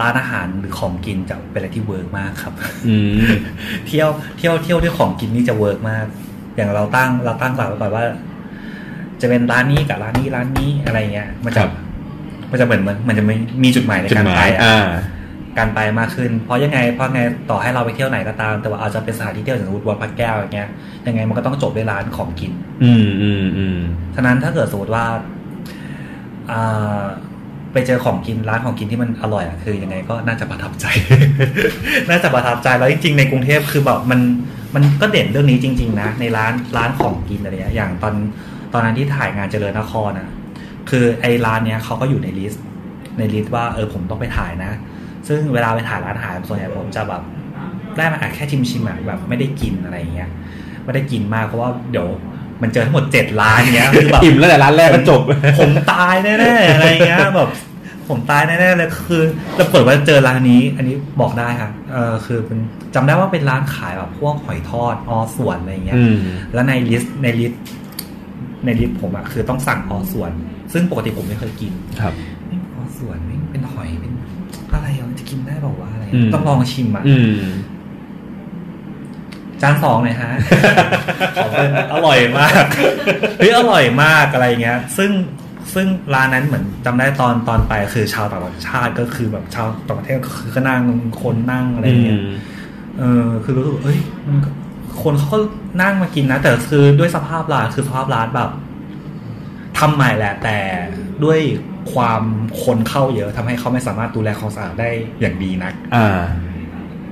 ร้านอาหารหรือของกินจะเป็นอะไรที่ work มากครับอืมเที่ยวเที่ยวเที่ยวด้วยของกินนี่จะเวิร์กมาก อย่างเราตั้งเราตั้งหลักไว้ก่อนว่า จะเป็นร้านนี้กับร้านนี้ร้านนี้อะไรเงี้ย มันคจะรับมันจะเหมือนมันมันจะไม่มีจุดหมายในจุดการหมาไปยอะอ่าการไปมากขึ้น เพราะยังไงเพราะไงต่อให้เราไปเที่ยวไหนก็ตาม แต่ว่าอาจจะเป็นสถานที่เที่ยวอย่างสมมติวัดพระแก้วอย่างเงี้ยยังไงมันก็ต้องจบด้วยร้านของกิน อืมอืมอืมฉะนั้นถ้าเกิดสมมติว่าอ่า ไปเจอของกินร้านของกินที่มันอร่อยอะคือยังไงก็น่าจะประทับใจ น่าจะประทับใจแล้วจริงๆในกรุงเทพคือแบบมันมันก็เด่นเรื่องนี้จริง ๆ นะ ในร้านร้านของกินอะไรเงี้ยอย่างตอนตอนนั้นที่ถ่ายงานเจริญนครนะคือไอ้ร้านเนี้ยเขาก็อยู่ใน list ใน list ว่าเออผมต้องไปถ่ายนะ ซึ่งเวลาไปถ่ายร้านอาหารส่วนใหญ่ผมจะแบบได้มาแค่ชิมชิมๆอะแบบไม่ได้กินอะไรเงี้ยไม่ได้กินมากเพราะว่าเดี๋ยว มันเจอทั้งหมดเจ็ดร้านเงี้ยคือแบบอิ่มแล้วแต่ร้านแรกก็จบ ผมตายแน่ๆอะไรเงี้ยแบบผมตายแน่ๆเลยคือแล้วเปิดว่าเจอร้านนี้ อันนี้บอกได้ครับเออคือเป็นจำได้ว่าเป็นร้านขายแบบพวกหอยทอดออส่วนอะไรเงี้ยอืมแล้วใน list ใน list ใน list ผมอะคือต้องสั่งออส่วน ซึ่งปกติผมไม่เคยกินครับนี่ออส่วนนี่เป็นหอยเป็นอะไรอะมันจะกินได้บอกว่าวะอะไรอืมต้องลองชิมอะอืม จานสองเลยฮะขอเป็นอร่อยมากเฮ้ยอร่อยมากอะไรเงี้ย ซึ่งซึ่งร้านนั้นเหมือนจำได้ตอนตอนไปคือชาวต่างชาติก็คือแบบชาวต่างประเทศก็คือก็นั่งคนนั่งอะไรเงี้ยเออคือรู้สึกว่าเอ้ยมันก็คนเขาก็นั่งมากินนะ แต่คือด้วยสภาพร้านคือสภาพร้านแบบทำใหม่แหละ แต่ด้วยความคนเข้าเยอะทำให้เขาไม่สามารถดูแลความสะอาดได้อย่างดีนัก อ่า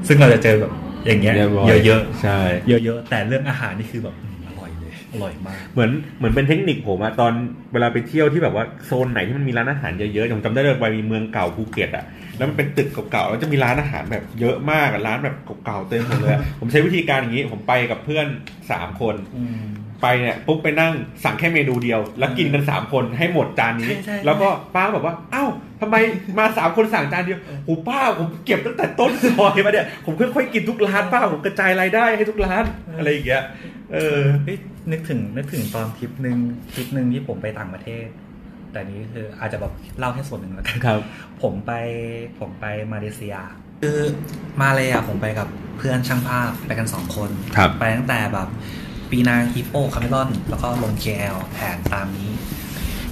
ซึ่งเราจะเจอแบบ อย่างเงี้ยเรียบร้อยเยอะใช่ๆเยอะๆแต่เรื่องอาหารนี่คือแบบอืมอร่อยเลยอร่อยมาก เหมือนเหมือนเป็นเทคนิคผมอะตอนเวลาไปเที่ยวที่แบบว่าโซนไหนที่มันมีร้านอาหารเยอะๆผมจำได้เลยไปมีเมืองเก่าภูเก็ตอะแล้วมันเป็นตึกเก่าๆแล้วจะมีร้านอาหารแบบเยอะมากอะร้านแบบเก่าๆเต็มหมดเลยอะผมใช้วิธีการอย่างนี้ ผมไปกับเพื่อนสามคนอืม ไปเนี่ยปุ๊บไปนั่งสั่งแค่เมนูเดียว แล้วกินกันสามคนให้หมดจานนี้ใช่ใช่แล้วก็ป้าแบบว่าอ้าวทำไมมาสามคนสั่งจานเดียวโอ้ป้าผมเก็บตั้งแต่ต้นซอยมาเนี่ยผมค่อยๆกินทุกร้านป้าผมกระจายรายได้ให้ทุกร้านอะไรอย่างเงี้ยเออเฮ้ยนึกถึงนึกถึงตอนทริปหนึ่งทริปหนึ่งที่ผมไปต่างประเทศ แต่นี้คืออาจจะแบบเล่าแค่ส่วนหนึ่งแล้วกันครับ ผมไปผมไปมาเลเซีย คือมาเลยอะผมไปกับเพื่อนช่างภาพไปกันสองคนครับไปตั้งแต่แบบ ปีนางฮิปโปคาเมลอน แล้วก็ลง KL แผนตามนี้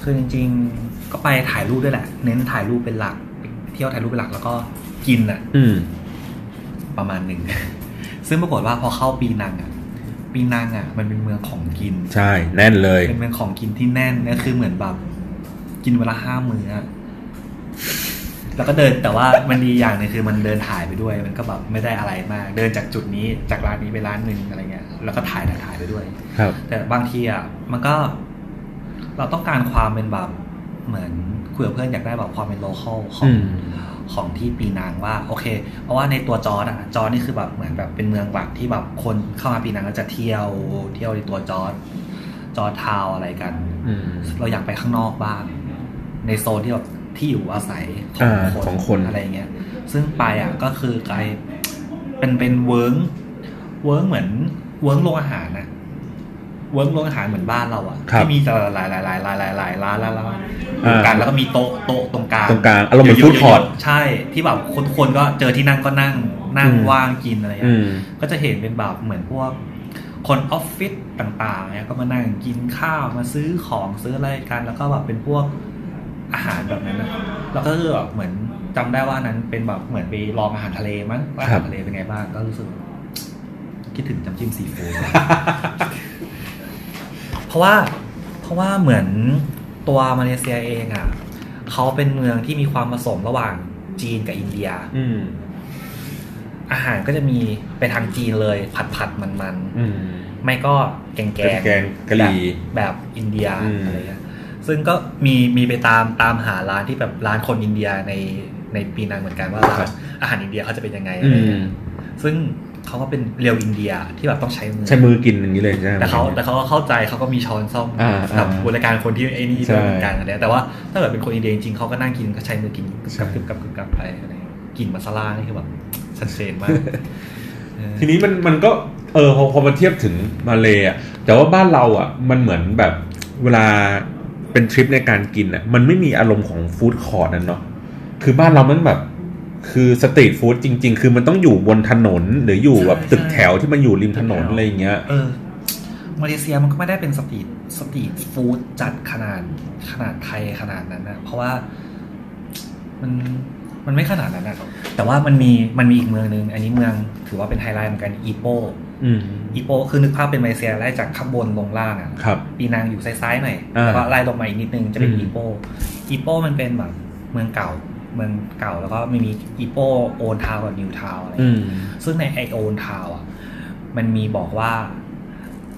คือจริงๆ ก็ไปถ่ายรูปด้วยแหละ เน้นถ่ายรูปเป็นหลัก เที่ยวถ่ายรูปเป็นหลักแล้วก็กินอะอืมประมาณหนึ่ง ซึ่งปรากฏว่าพอเข้าปีนังอะ ปีนังอะ มันเป็นเมืองของกิน ใช่ แน่นเลย เป็นเมืองของกินที่แน่นนะคือเหมือนแบบกินเวลาห้ามื้ออะ แล้วก็เดินแต่ว่ามันดีอย่างหนึงคือมันเดินถ่ายไปด้วย มันก็แบบไม่ได้อะไรมาก เดินจากจุดนี้จากร้านนี้ไปร้านหนึ่งอะไรเงี้ย แล้วก็ถ่ายถ่ายถ่ายไปด้วยครับ แต่บางทีอะมันก็ เราต้องการความเป็นแบบเหมือนคุยกับเพื่อนอยากได้แบบความเป็น local ของอืมของที่ปีนังว่าโอเค เพราะว่าในตัวจอร์ดอะจอร์ดนี่คือแบบเหมือนแบบเป็นเมืองหลักที่แบบคนเข้ามาปีนังก็จะเที่ยวเที่ยวในตัว George George Town อะไรกันอืมเราอยากไปข้างนอกบ้าง ในโซนที่แบบ ที่อยู่อาศัยขอ่าองคนของคนอะไรเงี้ย ซึ่งไปอะก็คือไกลเป็นเป็นเวิร์งเวิร์งเหมือนเวิร์งโรงอาหารนะเวิ้งโรงอาหารเหมือนบ้านเราอะครับที่มีแต่หลายหลายหลายหลายหลายหลายร้านแล้วแล้วอ่ากันแล้วก็มีโต๊ะโต๊ะตรงกลางตรงกลางอารมณ์เหมือนยะๆ food court ใช่ที่แบบคนคนก็เจอที่นั่งก็นั่งนั่งอืมว่างกินอะไรอย่างเงี้ยมก็จะเห็นเป็นแบบเหมือนพวก คนออฟฟิศต่างๆเนี่ยก็มานั่งกินข้าวมาซื้อของซื้ออะไรกัน แล้วก็แบบเป็นพวก อาหารแบบนั้นนะแล้วก็คือแบบเหมือนจำได้ว่านั้นเป็นแบบเหมือนไปลองอาหารทะเลมั้งว่าอาครัหารทะเลครับเป็นไงบ้างก็รู้สึกคิดถึงจำจิ้มซีฟู้ดเพราะว่าเพราะว่าเหมือนตัวมาเลเซียเองอะเขาเป็นเมืองที่มีความผสมระหว่างจีนกับอินเดีย อืมอาหารก็จะมีไปทางจีนเลย ผัดผัดมันมันๆอืมไม่ก็แกงแกงแกงกะหรี่แบบแบบอินเดียอืมอะไรเงี้ย ซึ่งก็มีมีไปตามตามหาร้านที่แบบร้านคนอินเดียในในปีนั้นเหมือนกันว่าร้านอาหารอินเดียเขาจะเป็นยังไงอะไรเงี้ยอืมซึ่งเขาก็เป็น real อินเดียที่แบบต้องใช้มือใช้มือกินอย่างนี้เลยใช่ไหมแต่เขาแต่เขาก็เข้าใจเขาก็มีช้อนส้อมอ่ากับอ่าบริการคนที่ไอ้นี่ใช่ด้วยเหมือนกันอะไรแต่ว่าถ้าเกิดเป็นคนอินเดียจริงๆเขาก็นั่งกินก็ใช้มือกินใช่กับกับกับกับไปอะไรเงี้ยกลิ่นมาซาลานี่คือแบบชัดเจนมากเออทีนี้มันมันก็เออพอพอมาเทียบถึงมาเลยอะแต่ว่าบ้านเราอะมันเหมือนแบบเวลา เป็นทริปในการกินอะมันไม่มีอารมณ์ของ food court นั่นเนาะคือบ้านเรามันแบบคือ street food จริง ๆ คือมันต้องอยู่บนถนนหรืออยู่แบบตึกแถวที่มันอยู่ริมถนนอะไรอย่างเงี้ยเออมาเลเซียมันก็ไม่ได้เป็น street street food จัดขนาดขนาดไทยขนาดนั้นนะเพราะว่ามัน มันไม่ขนาดนั้นนะแต่ว่ามันมีมันมีอีกเมืองนึง อันนี้เมืองถือว่าเป็นไฮไลท์เหมือนกันอีโปอืมอีโปคือนึกภาพเป็นมาเลเซียไล่จากข้างบนลงล่างอะครับปีนังอยู่ซ้ายๆหน่อยอ่าแล้วก็ไล่ลงมาอีกนิดนึงจะเป็นอืมอีโปอีโปมันเป็นแบบเมืองเก่าเมืองเก่าแล้วก็ไม่มีอีโปโอนทาวกับนิวทาวอะไรอืมซึ่งในไอโอนทาวอะมันมีบอกว่า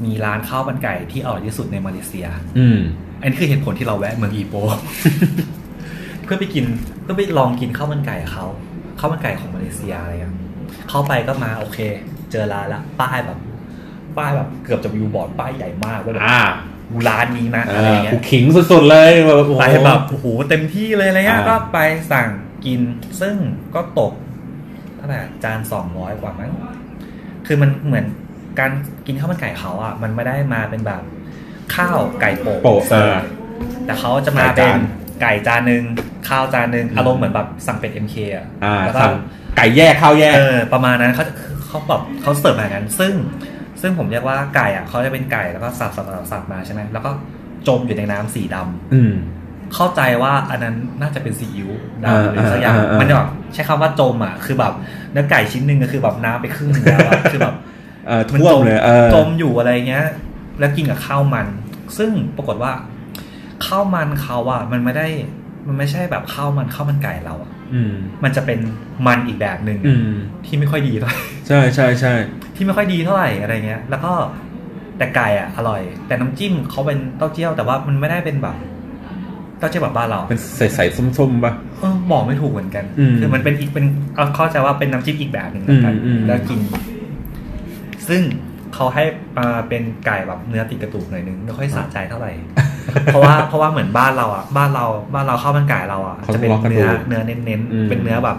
มีร้านข้าวมันไก่ที่อร่อยที่สุดในมาเลเซีย อืมอันนี้คือเหตุผลที่เราแวะเมืองอีโป เพื่อไปกิน เพื่อไปลองกินข้าวมันไก่เขาข้าวมันไก่ของมาเลเซียอะไรเงี้ยเข้าไปก็มาโอเค เจอร้านละป้ายแบบ ป้ายแบบเกือบจะวิวบอร์ดป้ายใหญ่มากว่าแบบอ่าร้านนี้นะอะไรอ่าเงี้กูยขิงสุดๆเลยแบบโอ้โหไปแบบโอ้โหเต็มที่เลยอะไรเงี้ยอ่าก็ไปสั่งกินซึ่งก็ตกเท่าไหร่จานสองร้อยกว่ามั้งคือมันเหมือนการกินข้าวมันไก่เขาอะ มันไม่ได้มาเป็นแบบข้าวไก่โปะโปะเออแต่เขาจะมาไก่เป็จานน ไก่จานหนึ่งข้าวจานหนึ่งอารมณ์เหมือนแบบสั่งเป็น MK อะอ่าแล้วก็สั่งไก่แยกข้าวแยกเออประมาณนั้นเขาเขาแบบเขาเสิร์ฟมาอย่างนั้น ซึ่งซึ่งผมเรียกว่าไก่อะเขาจะเป็นไก่แล้วก็สับสับสับสับมาใช่ไหมแล้วก็จมอยู่ในน้ำสีดำอืมเข้าใจว่าอันนั้นน่าจะเป็นซีอิ๊วอ่าดำหรือสักอย่างอ่าอ่าอ่ามัมันจะแบบใช้คำว่าจมอะคือแบบเนื้อไก่ชิ้นหนึ่งก็คือแบบน้ำไปครึ่งหนึงแล้วอะคือแบบเออมันท่วจมมเลยเออจมอยู่อะไรเงี้ย แล้วกินกับข้าวมัน ซึ่งปรากฏว่า ข้าวมันเขาอะมันไม่ได้มันไม่ใช่แบบข้าวมันข้าวมันไก่เราอะอืมมันจะเป็นมันอีกแบบหนึ่งอืมที่ไม่ค่อยดีเท่าไหร่ใช่ใช่ใช่ที่ไม่ค่อยดีเท่าไหร่อะไรเงี้ย แล้วก็แต่ไก่อะอร่อย แต่น้ำจิ้มเขาเป็นเต้าเจี้ยวแต่ว่ามันไม่ได้เป็นแบบเต้าเจี้ยวแบบบ้านเรา เป็นใสๆส้มๆป่ะเออบอกไม่ถูกเหมือนกันอืมคือมันเป็นอีกเป็นเอาเข้าใจว่าเป็นน้ำจิ้มอีกแบบหนึ่งแล้วกันอืมอืมแล้วกิน ซึ่งเขาให้มาเป็นไก่แบบเนื้อติดกระดูกหน่อยนึงไม่ค่อยสะใจเท่าไหร่ เพราะว่าเพราะว่าเหมือนบ้านเราอะบ้านเราบ้านเราข้าวมันไก่เราอะเขาจะเป็นเลาะกระดูเนื้อเนื้อเน้นอืมๆเป็นเนื้อแบบ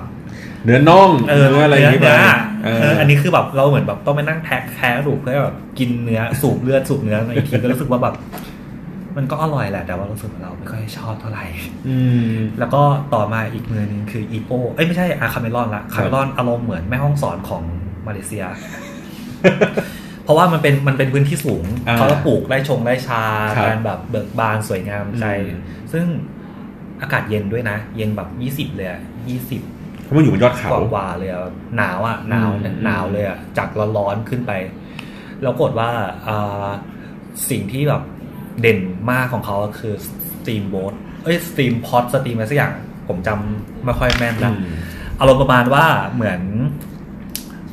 เนื้อน่องเออเนื้ออะไรอย่างงี้ไปเนื้อเอเออออันนี้คือแบบเราเหมือนแบบต้องไปนั่งแทะแทะกระดูกเพื่อแบบกินเนื้อสูบเลือดสูบเนื้อมาอีกทีก็รู้สึกว่าแบบ มันก็อร่อยแหละ แต่ว่ารู้สึกว่าเราไม่ค่อยชอบเท่าไหร่อืมแล้วก็ต่อมาอีกเมืองหนึงคืออีโปเอ้ยไม่ใช่อาคาเมรอนละคาเมรอนอารมณ์เหมือนแม่ฮ่องสอนของมาเลเซียเพ ราะว่ามันเป็นมันเป็นพื้นที่สูงอ่าเขาก็ปลูกไร่ชงไร่ชาครับการแบบเบิกบานสวยงามใจอืมซึ่งอากาศเย็นด้วยนะ เย็นแบบยี่สิบเลยยี่สิบเพราะมันอยู่บนยอดเขากว่าๆเลยอะหนาวอะหนาวอืมหนาวเลยอะจากร้อนๆขึ้นไป แล้วก็แบบว่าอ่าสิ่งที่แบบเด่นมากของเขาก็คือ steamboat เอ้ย steam pot steam อะไรสักอย่าง ผมจำไม่ค่อยแม่นนะอืมอารมณ์ประมาณว่าเหมือน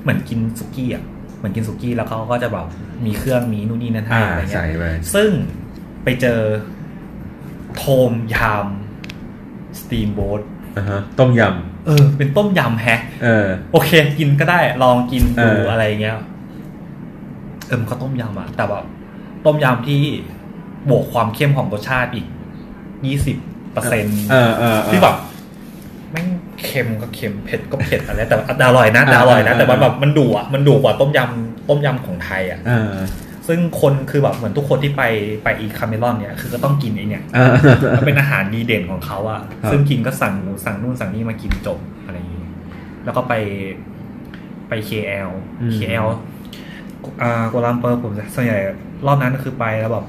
เหมือนกินสุกี้อะเห มือนกินสุกี้แล้วเขาก็จะแบบมีเครื่องมีนู่นนี่นั่นให้อ่าอะไรเงี้ใส่ไปซึ่งไปเจอ tom yam steamboat อ่าฮะต้มยำเออ เป็นต้มยำแฮะเออโอเค กินก็ได้ลองกินดูเออออะไรเงี้ยเออมันก็ต้มยำอะแต่แบบต้มยำที่บวกความเข้มของรสชาติอีกยี่สิบเปอร์เซ็นต์เออเออเออที่แบบแม่ง เค็มก็เค็มเผ็ดก็เผ็ดอะไรแต่แต่อร่อยนะ แต่อร่อยนะเออเออแต่มันแบบมันดุอะมันดุกว่าต้มยำต้มยำของไทยอะเออซึ่งคนคือแบบเหมือนทุกคนที่ไปไปอีคาเมรอนเนี่ยคือก็ต้องกินไอเนี่ยเออมันเป็นอาหารดีเด่นของเขาอะครับซึ่งกินก็สั่งหมูสั่งนู่นสั่งนี่มากินจบอะไรอย่างนี้แล้วก็ไปไป KL KL อ่ากัวลาลัมเปอร์ผมส่วนใหญ่รอบนั้นคือไปแล้วแบบ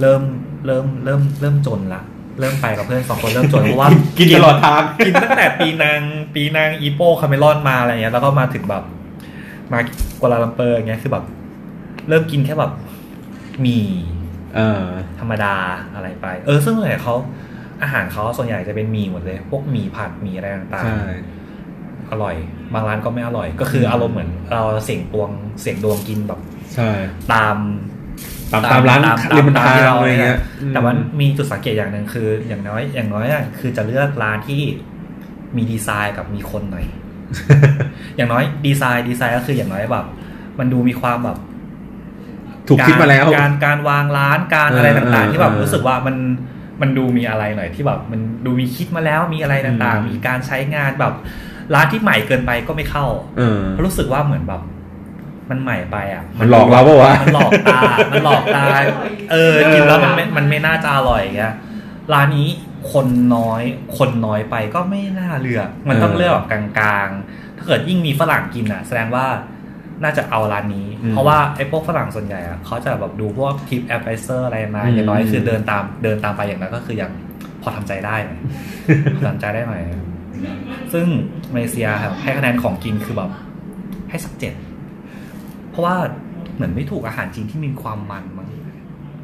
เริ่มเริ่มเริ่มเริ่มจนละ เริ่มไปกับเพื่อนสองคนเริ่มจนเพราะว่ากินตลอดทางกินตั้งแต่ปีนางปีนางอีโปคาเมรอนมาอะไรเงี้ยแล้วก็มาถึงแบบ มากัวลาลัมเปอร์เงี้ยคือแบบ เริ่มกินแค่แบบหมีเออธรรมดาอะไรไป เออ ซึ่งส่วนใหญ่เขาอาหารเขาส่วนใหญ่จะเป็นหมี่หมดเลย พวกหมี่ผัดหมี่อะไรต่างใช่ๆอร่อย บางร้านก็ไม่อร่อย ก็คืออารมณ์เหมือนเราเสียงตวงเสียงดวงกินแบบใช่ตาม ตามตามร้านตามริมทางที่เราอะไรเงี้ยแต่ว่ามีจุดสังเกตอย่างหนึ่งคือ อย่างน้อย อย่างน้อยอะคือจะเลือกร้านที่มีดีไซน์กับมีคนหน่อย อย่างน้อยดีไซน์ดีไซน์ก็คืออย่างน้อยแบบ มันดูมีความแบบ ถูกคิดมาแล้วการการการวางร้านการเอออะไรต่างเออๆที่แบบเออรู้สึกว่ามันมันดูมีอะไรหน่อยที่แบบมันดูมีคิดมาแล้วมีอะไรต่างอืมๆมีการใช้งานแบบร้านที่ใหม่เกินไปก็ไม่เข้าเออเพราะรู้สึกว่าเหมือนแบบ มันใหม่ไปอะ มันหลอกเราปะวะมันหลอกตา มันหลอกตา เออกินแล้วมันไม่มันไม่น่าจะอร่อยอย่างเงี้ยร้านนี้คนน้อย คนน้อยไปก็ไม่น่าเลือก มันต้องเออเลือกแบบกลางๆ ถ้าเกิดยิ่งมีฝรั่งกินอะ แสดงว่าน่าจะเอาร้านนี้อืมเพราะว่าไอ้พวกฝรั่งส่วนใหญ่อะเขาจะแบบดูพวก TripAdvisor อะไรมาอืมอย่างน้อยคือเดินตามเดินตามไปอย่างนั้นก็คือยังพอทำใจได้หน่อยพอทำใจได้หน่อยซึ่งมาเลเซียครับให้คะแนนของกินคือแบบให้สักเจ็ด เพราะว่าเหมือนไม่ถูกอาหารจีนที่มีความมันมั้ง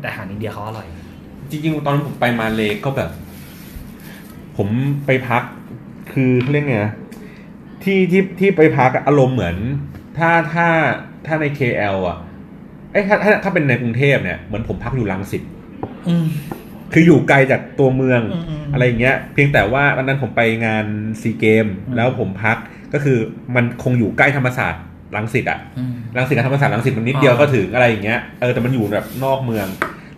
แต่อาหารอินเดียเขาอร่อย จริงๆ ตอนนั้นผมไปมาเลก็แบบ ผมไปพักคือเขาเรียกไงนะที่ที่ที่ไปพักอะอารมณ์เหมือน ถ้าถ้าถ้าใน KL อะเอ้ยถ้าถ้าถ้าเป็นในกรุงเทพเนี่ยเหมือนผมพักอยู่ลังสิตอืมคืออยู่ไกลจากตัวเมืองอืมอืมอะไรอย่างเงี้ย เพียงแต่ว่าตอนนั้นผมไปงานซีเกมอืมแล้วผมพักก็คือมันคงอยู่ใกล้ธรรมศาสตร์ ลังสิตอะอืมรังสิตกับธรรมศาสตร์รังสิตมันนิดเดียวอ่าก็ถึงอะไรอย่างเงี้ยเออแต่มันอยู่แบบนอกเมือง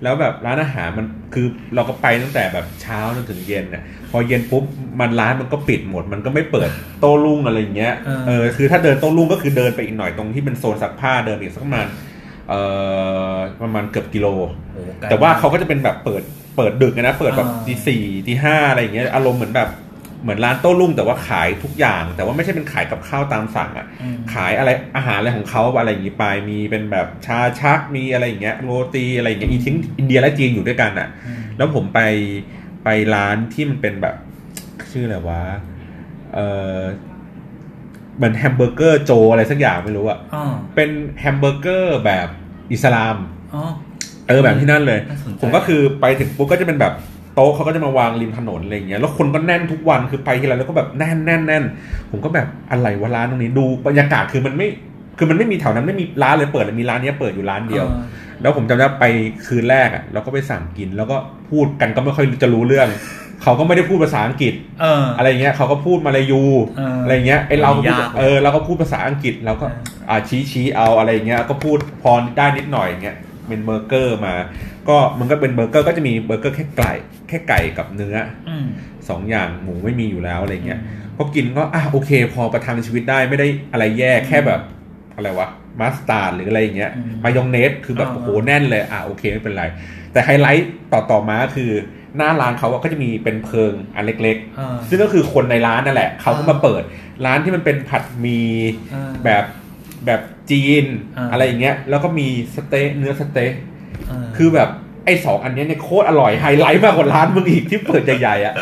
แล้วแบบร้านอาหารมันคือเราก็ไปตั้งแต่แบบเช้าจนถึงเย็นน่ะพอเย็นปุ๊บมันร้านมันก็ปิดหมด มันก็ไม่เปิดโต้รุ่งอะไรอย่างเงี้ยเออคือถ้าเดินโต้รุ่งก็คือเดินไปอีกหน่อยตรงที่เป็นโซนซักผ้าเดินอีกสักประมาณเอ่อประมาณเกือบกิโลโอ้ไกลแต่ว่าเขาก็จะเป็นแบบเปิดเปิดดึกนะเปิดแบบอ่าตีสี่ตีห้าอะไรอย่างเงี้ยอารมณ์เหมือนแบบ เหมือนร้านโต้รุ่งแต่ว่าขายทุกอย่าง แต่ว่าไม่ใช่เป็นขายกับข้าวตามสั่งอะอืมขายอะไรอาหารอะไรของเขาอะไรอย่างงี้ไปมีเป็นแบบชาชักมีอะไรอย่างเงี้ยโรตีอะไรอย่างเงี้ยอีทิ้งอินเดียและจีนอยู่ด้วยกันอะอืมแล้วผมไปไปร้านที่มันเป็นแบบ ชื่ออะไรวะเออเหมือนแฮมเบอร์เกอร์โจอะไรสักอย่างไม่รู้อะอ๋อเป็นแฮมเบอร์เกอร์แบบอิสลามอ๋อเออแบบที่นั่นเลยน่าสนใจผมก็คือไปถึงปุ๊บก็จะเป็นแบบ โต๊ะเขาก็จะมาวางริมถนนอะไรอย่างเงี้ยแล้วคนก็แน่นทุกวันคือไปทีไรแล้วก็แบบแน่นแน่นแน่นผมก็แบบอะไรวะร้านตรงนี้ดูบรรยากาศคือมันไม่คือมันไม่มีแถวนั้นไม่มีร้านเลยเปิดเลยมีร้านเนี้ยเปิดอยู่ร้านเดียวอ่าแล้วผมจำได้ไปคืนแรกอะเราก็ไปสั่งกิน แล้วก็พูดกันก็ไม่ค่อยจะรู้เรื่อง เขาก็ไม่ได้พูดภาษาอังกฤษเอออะไรเงี้ยเขาก็พูดมาลายูเออออะไรเงี้ยไอเราก็พูดยากเออเราก็พูดภาษาอังกฤษเราก็เอออ่าชี้ชี้เอาอะไรเงี้ยก็พูดพอได้นิดหน่อยเงี้ยเป็นเบอร์เกอร์มา ก็มันก็เป็นเบอร์เกอร์ก็จะมีเบอร์เกอร์แค่ไก่แค่ไก่กับเนื้ออืมสองอย่างหมูไม่มีอยู่แล้วอะไรเงี้ยอืมพอกินก็อะโอเค พอประทังชีวิตได้ไม่ได้อะไรแย่แค่แบบอะไรวะมัสตาร์ดหรืออะไรอย่างเงี้ยอืมมายองเนสคือแบบอ่าโอ้โหแน่นเลยอะโอเคไม่เป็นไร แต่ไฮไลท์ต่อต่อมาก็คือหน้าร้านเขาอะก็จะมีเป็นเพิงอันเล็กอ่าๆซึ่งก็คือคนในร้านนั่นแหละ เขาก็มาเปิดร้านที่มันเป็นผัดหมีอ่าแบบแบบจีนอ่าอะไรอย่างเงี้ย แล้วก็มีสเต๊ะเนื้อสเต๊ะา คือแบบไอ้สองอันเนี้ยเนี่ยโคตรอร่อยไฮไลท์มากกว่าร้านมึงอีกที่เปิดใหญ่ๆอะ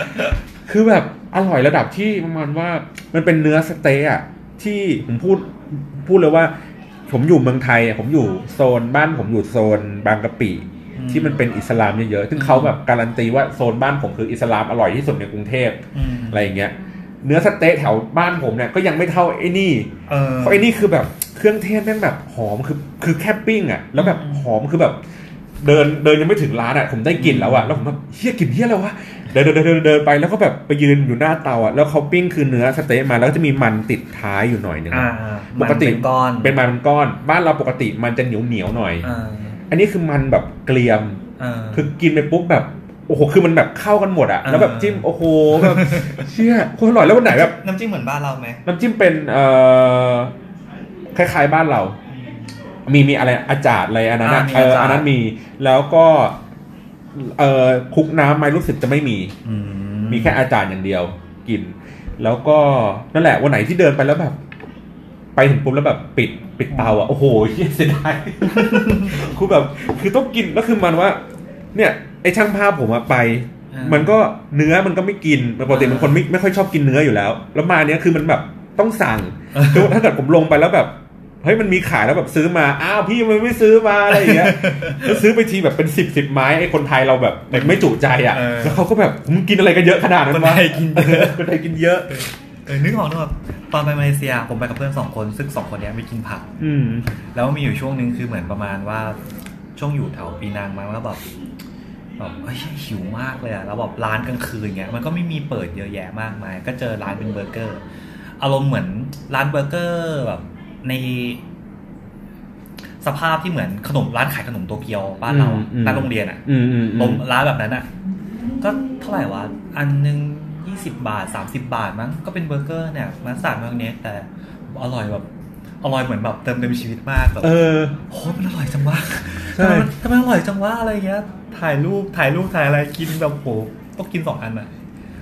คือแบบอร่อยระดับที่ประมาณว่ามันเป็นเนื้อสเต๊ะอะที่ผมพูดพูดเลยว่า ผมอยู่เมืองไทยอะผมอยู่โซนบ้านผมอยู่โซนบางกะปิอืมที่มันเป็นอิสลามเยอะๆซึ่งเขาแบบการันตีว่าโซนบ้านผมคืออิสลามอร่อยที่สุดในกรุงเทพอืมอะไรอย่างเงี้ย เนื้อสเต๊ะแถวบ้านผมเนี่ยก็ยังไม่เท่าไอ้นี่เออเพราะไอ้นี่คือแบบ เครื่องเทศแม่งแบบหอมคือคือแค่ปิ้งอะแล้วแบบอืมหอมคือแบบ เดินเดินยังไม่ถึงร้านอะผมได้กลิ่นแล้วอะแล้วผมแบบเฮียกลิ่นเฮียอะไรวะเดินเดินเดินเดินเดินไปแล้วก็แบบไปยืนอยู่หน้าเตาอะแล้วเขาปิ้งคือเนื้อสเต๊ะมาแล้วก็จะมีมันติดท้ายอยู่หน่อยหนึงอ่าอะมันปกติเป็นก้อนเป็นมันเป็นก้อน บ้านเราปกติมันจะเหนียวเหนียวๆหน่อยอ่าอันนี้คือมันแบบเกลียมอ่าคือกินไปปุ๊บแบบโอ้โห คือมันแบบเข้ากันหมดอะแล้วแบบอ่าจิ้ม โอ้โห แบบเชี่ยโคตรอร่อย แล้ววันไหนแบบ น้ำจิ้มเหมือนบ้านเราไหม น้ำจิ้มเป็น เอ่อ คล้ายๆบ้านเรา มีมีอะไรอาจารย์อะไรอันนั้นอะอ่ามีเอออาจารย์ อันนั้นมีแล้วก็เอ่อคลุกน้ำไหมรู้สึกจะไม่มี อืมีแค่อาจารย์อย่างเดียวกิน แล้วก็นั่นแหละวันไหนที่เดินไปแล้วแบบ ไปถึงปุ๊บแล้วแบบปิดปิดเตาอะโอ้โหเหี้ยเสียดาย คือแบบ คือต้องกินแล้วคือมันว่า เนี่ยไอช่างภาพผมอะไป อ่ามั มันก็เนื้อมันก็ไม่กินปกติเป็นคนไม่ไม่ค่อยชอบกินเนื้ออยู่แล้ว แล้วมาเนี้ยคือมันแบบต้องสั่งคือถ้าเกิดผมลงไปแล้วแบบ เฮ้ยมันมีขายแล้วแบบซื้อมา อ้าวพี่มันไม่ซื้อมาอะไรอย่างเงี้ยแล้วซื้อไปทีแบบเป็นสิบสิบไม้ไอ้คนไทยเราแบบไม่จุใจอะเออแล้วเขาก็แบบมึงกินอะไรกันเยอะขนาดนั้นคนวะไทยกินเยอะคนไทยกินเยอะเออนึกออกนึกออกตอนไปมาเลเซียผมไปกับเพื่อนสองคนซึ่งสองคนเนี้ยไม่กินผัก อืมแล้วมีอยู่ช่วงหนึ่งคือเหมือนประมาณว่า ช่วงอยู่แถวปีนังมั้งแล้วแบบแบบเฮ้ยหิวมากเลยอะแล้วแบบร้านกลางคืนเงี้ยมันก็ไม่มีเปิดเยอะแยะมากมาย ก็เจอร้านเป็นเบอร์เกอร์ อารมณ์เหมือนร้านเบอร์เกอร์แบบ ในสภาพที่เหมือนขนมร้านขายขนมโตเกียวบ้านเราอะอืมหน้าโรงเรียนอะอืมอืมลมร้านแบบนั้นอะก็เท่าไหร่วะ อันหนึ่งยี่สิบบาทสามสิบบาทมั้งก็เป็นเบอร์เกอร์เนี่ยมาสาดมาเนี้ยแต่อร่อยแบบอร่อยเหมือนแบบเติมเต็มชีวิตมากแบบเออโอ้มันอร่อยจังวะใช่ทำไมมันทำไมอร่อยจังวะอะไรเงี้ย ถ่ายรูปถ่ายรูปถ่ายอะไรกินแบบโหต้องกินสองอันอะ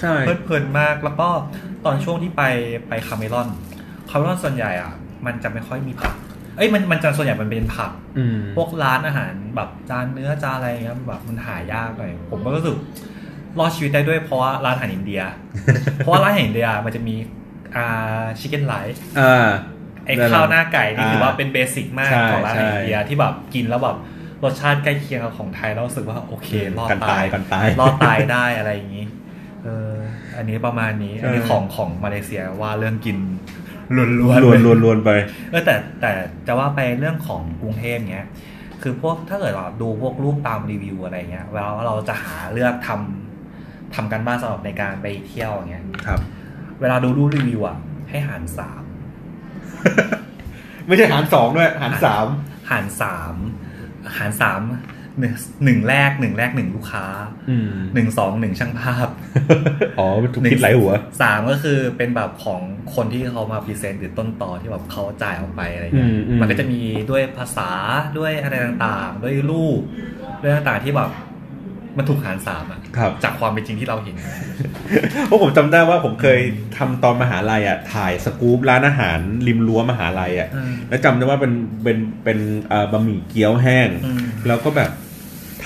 ใช่เพลิดเพลินมากแล้วก็ตอนช่วงที่ไปไปคาเมรอนคาเมรอนส่วนใหญ่อะ มันจะไม่ค่อยมีผัก เอ้ยมันมันจะส่วนใหญ่มันเป็นผักอืมพวกร้านอาหารแบบจานเนื้อจานอะไรเงี้ยแบบมันหายากหน่อยผมก็รู้สึกรอดชีวิตได้ด้วยเพราะว่าร้านอาหารอินเดีย เพราะว่าร้านอาหารอินเดียมันจะมีอ่า chicken rice อ่าไอ้ข้าวหน้าไก่นี่อ่าถือว่าเป็น basic มากใช่ของร้านอาหารใช่อินเดียที่แบบกินแล้วแบบรสชาติใกล้เคียงกับของไทยแล้วรู้สึกว่าโอเครอดกันตาตายยกันตายรอดตายได้อะไรอย่างนี้เอออันนี้ประมาณนี้ อันนี้ใช่ของของมาเลเซียว่าเรื่องกิน ล้วนๆลวนลวนลวนไปเออแต่แต่จะว่าไปเรื่องของกรุงเทพเนี้ยคือพวกถ้าเกิดเราดูพวกรูปตามรีวิวอะไรเงี้ยเวลาเราจะหาเลือกทำทำกันบ้านสำหรับในการไปเที่ยวอย่างเงี้ยครับ เวลาดูรูปรีวิวอะ ให้หารสามไม่ใช่หารสองด้วยหารสามหารสามหารสาม หนึ่งหนึ่งแรกหนึ่งแรกหนึ่งลูกค้าอืมหนึ่งสองหนึ่งช่างภาพ อ๋อมันถูกคิดหลายหัวสามก็คือเป็นแบบของคนที่เขามา present หรือต้นต่อที่แบบเขาจ่ายออกไปอะไรเงี้ยอืมอืมมันก็จะมีด้วยภาษาด้วยอะไรต่างๆ ด้วยรูปด้วยต่างๆที่แบบมันถูกหารสามอะครับจากความเป็นจริงที่เราเห็นเพราะผมจำได้ว่าผมเคยทำตอนมหาลัยอะถ่ายสกู๊ปร้านอาหารริมรั้วมหาลัยอะอืมแล้วจำได้ว่าเป็นเป็นเป็นเอ่อบะหมี่เกี๊ยวแห้งอืม แล้วก็แบบ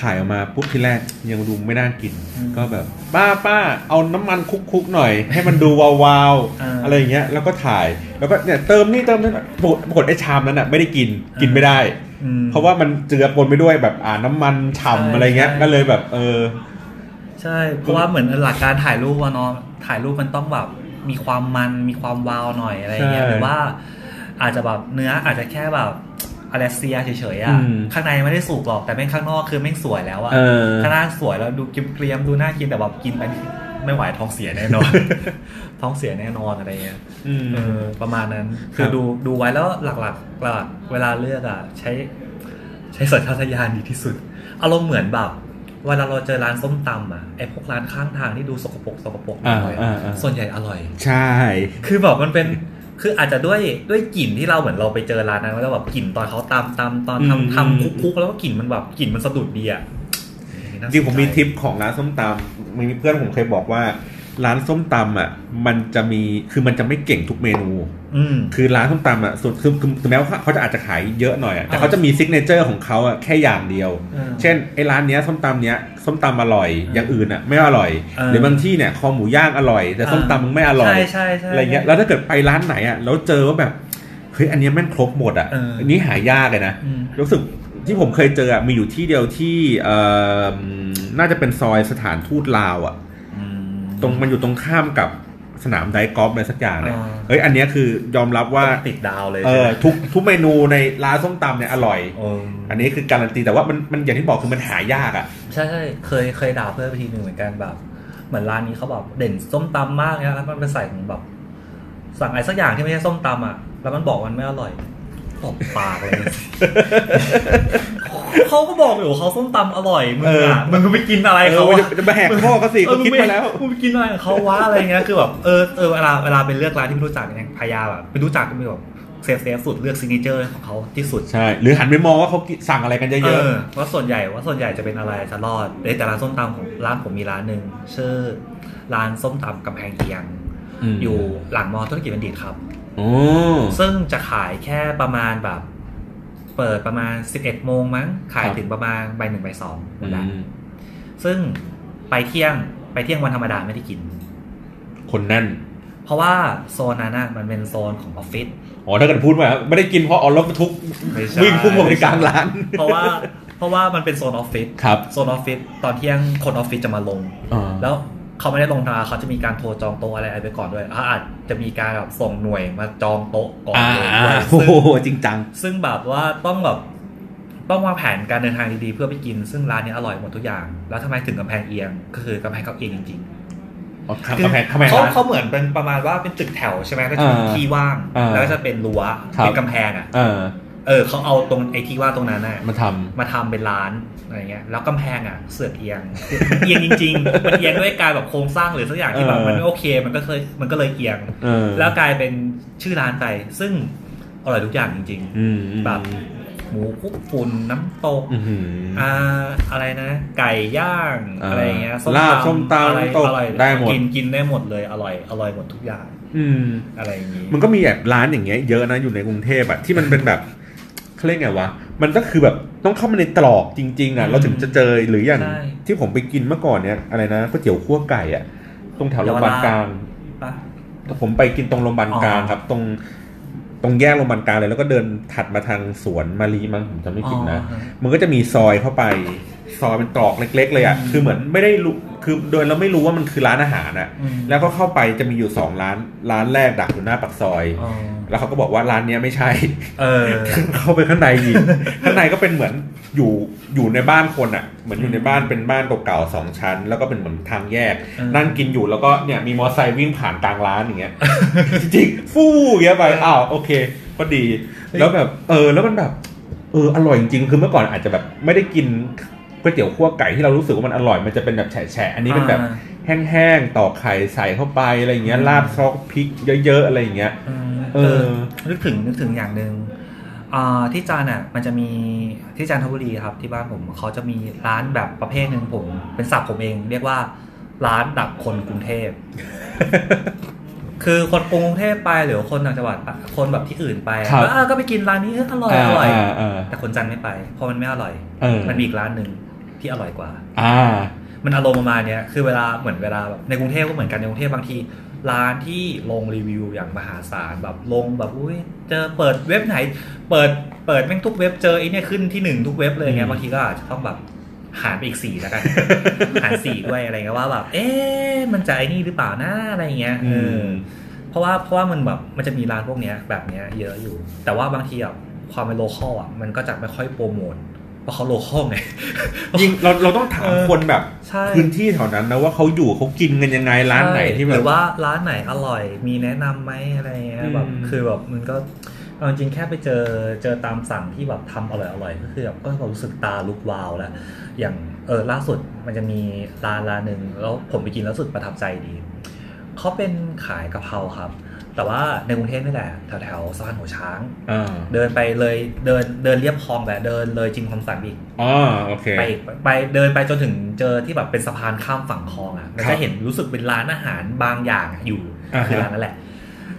ถ่ายออกมาปุ๊บทีแรกยังดูไม่น่ากินอืมก็แบบ ป้าป้าเอาน้ำมันคุกๆหน่อย ให้มันดูวาวอ่าๆอะไรอย่างเงี้ยแล้วก็ถ่ายแล้วก็เนี่ยเติมนี่เติมนั่นปรากฏปรากฏไอ้ชามนั้นอะไม่ได้กินกินไม่ได้อืมเพราะว่ามันเจือปนไปด้วยแบบอ่าน้ำมันฉ่ำใช่อะไรเงี้ยใช่ก็เลยแบบ เออ ใช่เพราะว่าเหมือนหลักการถ่ายรูปอะเนาะถ่ายรูปมันต้องแบบมีความมันมีความวาวหน่อยอะไรเงี้ยใช่หรือว่า อาจจะแบบเนื้ออาจจะแค่แบบ อะไรเซียเฉยๆอะอืมข้างในไม่ได้สุกหรอกแต่แม่งข้างนอกคือแม่งสวยแล้วอะเออข้างหน้าสวยแล้วดูเกรียมๆดูน่ากินแต่แบบกินไปไม่ไหวท้องเสียแน่นอน ท้องเสียแน่นอนอะไรเงี้ยอืมเออประมาณนั้นคคืรัอบดูดูไว้แล้วหลักๆหลักเวลาเลือกอะใช้ ใช้สัญชาตญาณดีที่สุด อารมณ์เหมือนแบบเวลาเราเจอร้านส้มตำอะไอ้พวกร้านข้างทางที่ดูสกปรกสกปรกหน่อยอ่าอ่าอ่าส่วนใหญ่อร่อย ใช่ คือแบบมันเป็น คืออาจจะด้วยด้วยกลิ่นที่เราเหมือนเราไปเจอร้านนั้นแล้วแบบกลิ่นตอนเขาตำตำตอนอืมทำทำคุกๆแล้วก็กลิ่นมันแบบกลิ่นมันสะดุดดีอะจริงผมมีทิปของร้านส้มตำมีเพื่อนผมเคยบอกว่า ร้านส้มตำอะ มันจะมีคือมันจะไม่เก่งทุกเมนู อืม คือร้านส้มตำอะสุดคือคือถึงแม้ว่าเขาจะอาจจะขายเยอะหน่อยอะแต่อ่าเขาจะมี signature ของเขาอะแค่อย่างเดียว อืมเช่นไอ้ร้านเนี้ยส้มตำเนี้ยส้มตำอร่อย อย่างอื่นอะไม่อร่อย เออหรือบางที่เนี่ยคอหมูย่างอร่อย แต่ส้มตำมึงไม่อร่อยใช่ใช่ใช่อะไรเงี้ยแล้วถ้าเกิดไปร้านไหนอะแล้วเจอว่าแบบเฮ้ยอันเนี้ยแม่งครบหมดอะเอออันนี้หายากเลยนะอืม รู้สึกที่ผมเคยเจออะมีอยู่ที่เดียวที่เอ่อน่าจะเป็นซอยสถานทูตลาวอะอืม ตรงมันอยู่ตรงข้ามกับสนามไดกอล์ฟอะไรสักอย่างเนี่ยอ่าเฮ้ยอันเนี้ยคือยอมรับว่าติดดาวเลยเอใช่อไหมทุกทุกเมนูในร้านส้มตำเนี่ยอร่อยเอออันนี้คือการันตีแต่ว่ามันมันอย่างที่บอกคือมันหายากอะ ใช่ใช่เคยเคยด่าเพื่อนไปทีหนึ่งเหมือนกันแบบ เหมือนร้านนี้เขาแบบเด่นส้มตำมากเนี่ยแล้วมันไปใส่แบบสั่งอะไรสักอย่างที่ไม่ใช่ส้มตำอะแล้วมันบอกมันไม่อร่อยตบปากเลย เขาก็บอกอยู่เขาส้มตำอร่อยมึงเอออะมึงก็ไปกินอะไรเอเขาออะจะจะมาแหกข้อเขาสิเขาคิดมาแล้วมึงไปกินอะไรของเขาวะอะไรเงี้ยคือแบบเออเออเวลาเวลาเป็นเลือกร้านที่ไม่รู้จักเนี่ยพยายามแบบไปรู้จักก็มีแบบ safe safe สุดเลือก signature ของเขาที่สุดใช่หรือหันไปมองว่าเขาสั่งอะไรกันเอเยอะอว่าส่วนใหญ่ว่าส่วนใหญ่จะเป็นอะไรจะรอดเอ้ยแต่ร้านส้มตำของร้านผมมีร้านหนึ่งชื่อร้านส้มตำกำแพงเคียงๆมอยู่หลังมอธุรกิจบัณฑิตครับโอ้ซึ่งจะขายแค่ประมาณแบบ เปิดประมาณ 11 โมงมั้ง ขายถึงประมาณบ่ายหนึ่งบ่ายสองหมดแล้วอืมซึ่งไปเที่ยงไปเที่ยงวันธรรมดาไม่ได้กิน คนแน่น เพราะว่าโซนนั้นน่ะมันเป็นโซนของออฟฟิศ อ๋อ ถ้าเกิดพูดมาไม่ได้กินเพราะเอารถบรรทุกไม่ใช่วิ่งพุ่งออกไปกลางร้าน เพราะว่าเพราะว่ามันเป็นโซนออฟฟิศ ครับ โซนออฟฟิศตอนเที่ยงคนออฟฟิศจะมาลงอ่าแล้ว เขาไม่ได้ลงธรรมดาเขาจะมีการโทรจองโต๊ะอะไรไปก่อนด้วยเขาอาจจะมีการแบบส่งหน่วยมาจองโต๊ะก่อนอ่าเลยด้วยโอ้ซึ่งโหจริงจัง ซึ่งแบบว่าต้องแบบต้องวางแผนการเดินทางดีๆเพื่อไปกิน ซึ่งร้านนี้อร่อยหมดทุกอย่าง แล้วทำไมถึงกำแพงเอียง ก็คือกำแพงเขาเอียงจริงอ๋อๆทำกำแพงทำไมเขาร้านเขาเหมือนเป็นประมาณว่าเป็นตึกแถวใช่ไหมก็จะมีอ่าที่ว่างอ่าแล้วก็จะเป็นรั้วครับเป็นกำแพงอะ เออเออเขาเอาตรงไอ้ที่ว่างตรงนั้นน่ะมาทมาทำเป็นร้านอะไรเงี้ย แล้วกำแพงอะเสือกเอียงคือมันเอียงจริงๆมันเอียงด้วยการแบบโครงสร้างหรือสักอย่างที่แบบมันไม่โอเค มันก็เคยมันก็เลยเอียงำเออแล้วกลายเป็นชื่อร้านไป ซึ่งอร่อยทุกอย่างจริงอืมแบบหมูคลุกฝุ่นน้ำตกอื้อหืออ่าอะไรนะ ไก่ย่างอ่าอะไรเงี้ยลาบส้มตำอะไรน้ำตกอร่อยได้หมดกินกินได้หมดเลยอร่อยอร่อยหมดทุกอย่าง อืมอะไรอย่างนี้มันก็มีแบบร้านอย่างเงี้ยเยอะนะอยู่ในกรุงเทพอะที่มันเป็นแบบ เขาเรียกไงวะ มันก็คือแบบต้องเข้ามาในตรอกจริง ๆอะอืมเราถึงจะเจอหรืออย่างใช่ ที่ผมไปกินเมื่อก่อนเนี้ยอะไรนะก๋วยเตี๋ยวคั่วไก่อะตรงแถวโรงพยาบาลกลาง ปะ ผมไปกินตรงโรงพยาบาลกลางอ๋อครับ ตรงตรงแยกโรงพยาบาลกลางเลยแล้วก็เดินถัดมาทางสวนมารีมั้งผมจำไม่ผิดนะ อ๋อ มันก็จะมีซอยเข้าไป ซอยเป็นตรอกเล็ก ๆ เลยอะอืมคือเหมือนไม่ได้รู้คือโดยเราไม่รู้ว่ามันคือร้านอาหารอะอืมแล้วก็เข้าไปจะมีอยู่สองร้านร้านแรกดักอยู่หน้าปากซอยอ๋อแล้วเขาก็บอกว่าร้านเนี้ยไม่ใช่ เออเข้าไปข้างในอีกข้างในก็เป็นเหมือนอยู่อยู่ในบ้านคนอะเหมือนอยู่ในบ้านเป็นบ้านเก่าๆสองชั้น แล้วก็เป็นเหมือนทางแยกอืมนั่งกินอยู่แล้วก็เนี่ยมีมอเตอร์ไซค์วิ่งผ่านกลางร้านอย่างเงี้ยจริงๆฟู่อย่างเงี้ยไปอ้าวโอเคก็ดี แล้วแบบเออแล้วมันแบบเอออร่อยจริงๆคือเมื่อก่อนอาจจะแบบไม่ได้กิน ก๋วยเตี๋ยวคั่วไก่ที่เรารู้สึกว่ามันอร่อยมันจะเป็นแบบแฉะๆอันนี้เป็นแบบอ่าแห้งๆตอกไข่ใส่เข้าไปอะไรอย่างเงี้ยอืมราดซอสพริกเยอะๆอะไรอย่างเงี้ยอืมเออนึกถึงนึกถึงอย่างหนึ่งอ่าที่จันทร์อะมันจะมีที่จันทบุรีครับที่บ้านผมเขาจะมีร้านแบบประเภทหนึ่งผม เป็นศัพท์ผมเองเรียกว่าร้านดักคนกรุงเทพ คือคนกรุงเทพไปหรือคนต่างจังหวัดไปคนแบบที่อื่นไปอะครับก็อะก็ไปกินร้านนี้เอออร่อยอร่อยอ่าอ่าแต่คนจันทร์ไม่ไปเพราะมันไม่อร่อยเออมันมีอีกร้านหนึ่ง ที่อร่อยกว่า อ่า มันอารมณ์ประมาณเนี้ยคือเวลาเหมือนเวลาแบบในกรุงเทพก็เหมือนกันในกรุงเทพบางทีร้านที่ลงรีวิวอย่างมหาศาลแบบลงแบบอุ้ยเจอเปิดเว็บไหน เปิดเปิดแม่งทุกเว็บเจอไอ้เนี่ยขึ้นที่หนึ่งทุกเว็บเลยเงี้อืยมบางทีก็อาจจะต้องแบบหารไปอีกสี่แล้วกัน หารสี่ด้วยอะไรเงี้ยว่าแบบ เอ๊ะมันจะไอ้นี่หรือเปล่านะอะไรเงี้ยเอออเพราะว่าเพราะว่ามันแบบมันจะมีร้านพวกเนี้ยแบบเนี้ยเยอะอยู่ แต่ว่าบางทีอะความเป็นโลคอลอะมันก็จะไม่ค่อยโปรโมทเพ ราะเขาโลคอลไงยิงเราเราต้องถามเออคนแบบใช่พื้นที่แถวนั้นนะว่าเขาอยู่เขากินกันยังไงร้านไหนที่แบหบรือว่าร้านไหนอร่อย มีแนะนำไหมอะไรเงี้ยอืมแบบคือแบบมันก็เอาจริงๆแค่ไปเจอเจอตามสั่งที่แบบทำอร่อยอร่อยๆก็คือแบบก็รู้สึกตาลุกวาวแล้ว อย่างเออล่าสุดมันจะมีร้านร้านหนึ่งแล้วผมไปกินแล้วรู้สึกประทับใจดีเขาเป็นขายกะเพราครับ แต่ว่าในกรุงเทพนี่แหละแถวแถวๆสะพานหัวช้างอ่าเดินไปเลยเดินเดินเรียบคลองแบบเดินเลยจิมคอมสันอีกอ๋อโอเคไปอีกไปเดินไปจนถึงเจอที่แบบเป็นสะพานข้ามฝั่งคลองอะมันครัจะบเห็นรู้สึกเป็นร้านอาหารบางอย่างอะอยู่อ่าฮะคือร้านนั่นแหละ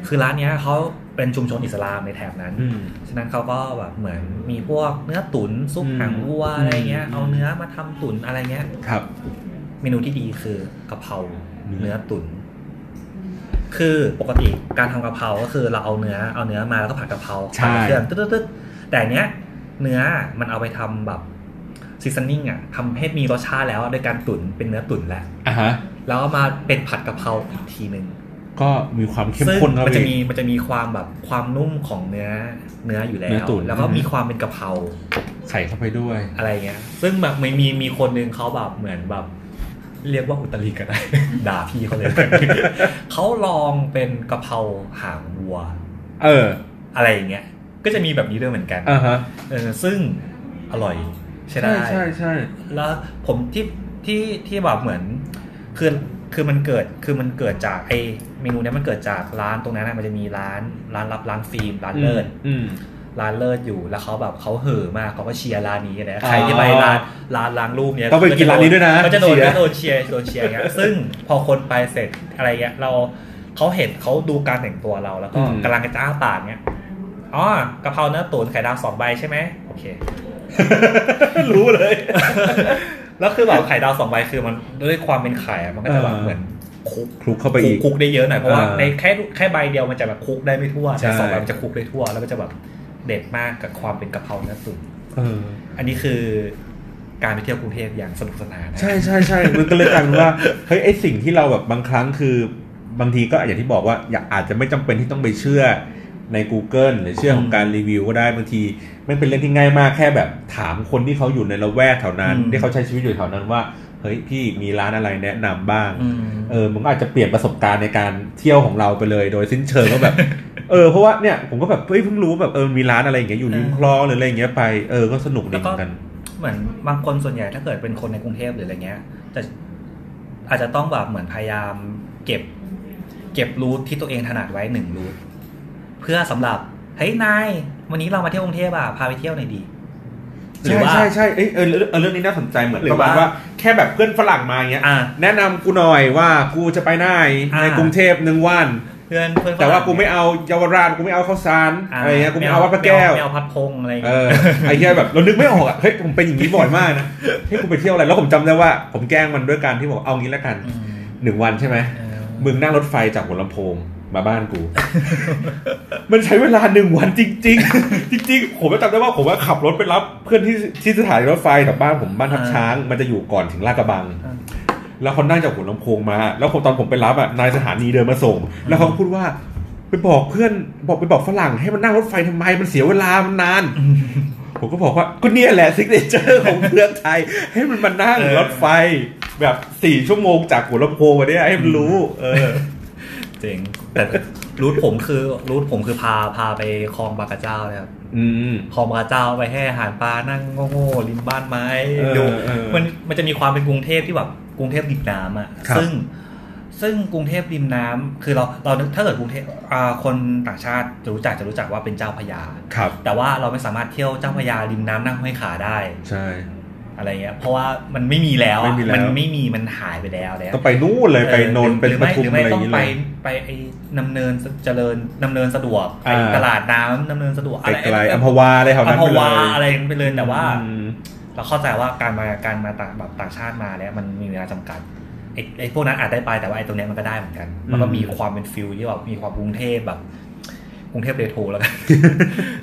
คือร้านเนี้ยเขาเป็นชุมชนอิสลามในแถบนั้นอืมฉะนั้นเขาก็แบบเหมือนมีพวกเนื้อตุ๋นซุปอืมหางวัวอะไรเงี้ยอืมเอาเนื้อมาทำตุ๋นอะไรเงี้ยครับ เมนูที่ดีคือกะเพราอืมเนื้อตุ๋น คือปกติการทำกะเพราก็คือเราเอาเนื้อเอาเนื้อมาแล้วก็ผัดกะเพราใช่ผัดเครื่องตึ๊ดๆๆแต่อันเนี้ยเนื้อมันเอาไปทำแบบซีซันนิ่งอะทำให้มีรสชาติแล้วโดยการตุ๋นเป็นเนื้อตุ๋นแหละอะฮะแล้วเอามาเป็นผัดกะเพราอีกทีหนึ่งก็มีความเข้มซึ่งข้นเข้ามันไปจะอีมีกมันจะมีความแบบความนุ่มของเนื้อเนื้ออยู่แล้เนื้วอตุ๋นแล้วก็อืมมีความเป็นกะเพราใส่เข้าไปด้วยอะไรเงี้ย ซึ่งแบบมีมีมีคนหนึงเขาแบบเหมือนแบบ เรียกว่าอุตริก็ได้ ด่าพี่เขาเลย เขาลองเป็นกะเพราหางวัว เออ อะไรอย่างเงี้ย ก็จะมีแบบนี้ด้วยเหมือนกันอ่าฮะเออซึ่งอร่อยใช่ได้ใช่ใช่ใช่แล้วผมที่ที่ที่แบบเหมือนคือคือมันเกิดคือมันเกิดจากไอเมนูเนี้ยมันเกิดจากร้านตรงนั้นนะมันจะมีร้านร้านรับร้านฟิล์มร้านเลิศอืม ร้านเลิศอยู่แล้วเขาแบบเขาเห่อมากเขาก็เชียร์ร้านนี้นะอ๋อใครที่ไปร้านร้านล้างรูปเนี้ยต้องไปกินร้านนี้ด้วยนะก็จะโดนเชียร์ก็โดนเชียร์โดนเชียร์อย่างเงี้ยซึ่งพอคนไปเสร็จอะไรเงี้ยเราเขาเห็นเขาดูการแต่งตัวเราแล้วก็อืมกำลังจะอ้าปากเนี้ยอ๋อกะเพราเนื้อตุ๋นไข่ดาวสองใบใช่ไหมโอเค รู้เลย แล้วคือแบบไข่ดาวสองใบคือมันด้วยความเป็นไข่อะมันก็จะแบบเออเหมือนคุกคลุกเข้าไปอีกคุกได้เยอะหน่อยเพราะว่าเออในแค่แค่ใบเดียวมันจะแบบคุกได้ไม่ทั่วใช่แต่สองใบมันจะคุกได้ทั่วแล้วก็จะแบบ เด็ดมากกับความเป็นกะเพราเนื้อตุ๋นเอออันนี้คือการไปเที่ยวกรุงเทพอย่างสนุกสนานนะใช่ใช่ใช่มันก็เลยกลายเป็นว่าเฮ้ยไอสิ่งที่เราแบบบางครั้งคือบางทีก็อย่างที่บอกว่าอยากอาจจะไม่จำเป็นที่ต้องไปเชื่อใน Google หรือเชื่อของการรีวิวก็ได้บางทีไม่เป็นเรื่องที่ง่ายมากแค่แบบถามคนที่เขาอยู่ในละแวกแถวนั้น ที่เขาใช้ชีวิตอยู่แถวนั้นว่าเฮ้ยพี่มีร้านอะไรแนะนำบ้างอืมเออมันก็อาจจะเปลี่ยนประสบการณ์ในการเที่ยวของเราไปเลย โดยสิ้นเชิงว่าแบบ เออเพราะว่าเนี่ยผมก็แบบเฮ้ยเพิ่งรู้แบบเออมีร้านอะไรอย่างเงี้ยอยู่ริมคลองหรืออะไรอย่างเงี้ยไปเออก็สนุกดีเหมือนกัน เหมือนบางคนส่วนใหญ่ถ้าเกิดเป็นคนในกรุงเทพหรืออะไรเงี้ยจะอาจจะต้องแบบเหมือนพยายามเก็บ เก็บรูทที่ตัวเองถนัดไว้หนึ่งรูทเพื่อสำหรับเฮ้ยนายวันนี้เรามาเที่ยวกรุงเทพอะพาไปเที่ยวหน่อยดีหรือใช่ว่าใช่ใช่เอยเออเรื่องเออเรื่องนี้น่าสนใจเหมือนหรือประมาณว่าว่าแค่แบบเพื่อนฝรั่งมาอย่างเงี้ยอ่าแนะนำกูหน่อยว่ากูจะไปไหนอ่าในกรุงเทพหนึ่งวันเพื่อนเพื่อนแต่ว่ากูไม่เอาเยาวราชกูไม่เอาข้าวสารอ่าอะไรเงี้ยกูไม่เอาวัดพระแก้วไม่เอาพัดพงอะไรเอเงี้ยอไอ้เหี้ยแบบเรานึกไม่ออกอะเฮ้ยผมเป็นอย่างนี้บ่อยมากนะให้กูไปเที่ยวอะไรแล้วผมจำได้ว่า ผมแกล้งมันด้วยการที่บอกเอางี้แล้วกันอืมหนึ่งวันใช่ไหมเออมึงนั่งรถไฟจากหัวลำโพงมาบ้านกู มันใช้เวลาหนึ่งวันจริง ๆ จริง ๆ ผมก็จำได้ว่าผมว่าขับรถไปรับ เพื่อนที่ที่สถานีรถไฟกับบ้านผมบ้านทับช้าง มันจะอยู่ก่อนถึงลาดกระบังอ่า แล้วเขานั่งจากหัวลำโพงมา แล้วผมตอนผมไปรับอะนายสถานีเดินมาส่ง แล้วเขาก็พูดว่าไปบอกเพื่อนบอกไปบอกฝรั่งให้มันนั่งรถไฟทำไมมันเสียเวลามันนาน ผมก็บอกว่าก็เนี่ยแหละ signature ของเมืองไทย ให้มันมานั่งเออรถไฟ แบบสี่ชั่วโมงจากหัวลำโพงมาเนี่ยให้มันรู้ เออเจ๋งแต่ route ผมคือ route ผมคือพาพาไปคลองบางกระเจ้าเลยครับอืมคลองบางกระเจ้าไปให้อาหารปลานั่งโง่ๆริมบ้านไม้เออดูเออมันมันจะมีความเป็นกรุงเทพที่แบบ กรุงเทพริมน้ำอะครับซึ่งซึ่งกรุงเทพริมน้ำคือเราเรานึกถ้าเกิดกรุงเทพอ่าคนต่างชาติจะรู้จักจะรู้จักว่าเป็นเจ้าพระยาครับแต่ว่าเราไม่สามารถเที่ยวเจ้าพระยาริมน้ำนั่งห้อยขาได้ ใช่ อะไรเงี้ยเพราะว่ามันไม่มีแล้วอะไม่มีแล้วนไม่มีมันหายไปแล้วแล้วต้องไปนู่นเลยไปนนท์หเป็นรือปไม่ทุมหรืออะไม่ไรอต้อย่างงนี้ไปเลยไปไอ้นำเนินเจริญนำเนินสะดวกไปอ่าตลาดน้ำนำเนินสะดวกอะไรไกลๆอัมพวาอะไรแถวอันั้มนพไปเลวายอะไรไปเลยแต่ว่าอืม เราเข้าใจว่าการมาการมาต่างแบบต่างชาติมาเนี่ยมันมีเวลาจำกัดไอ้ไอ้พวกนั้นอาจได้ไปแต่ว่าไอ้ตรงเนี้ยมันก็ได้เหมือนกัน มันก็มีความเป็นฟิลที่แบบมีความกรุงเทพแบบกรุงเทพเรโทรแล้วกัน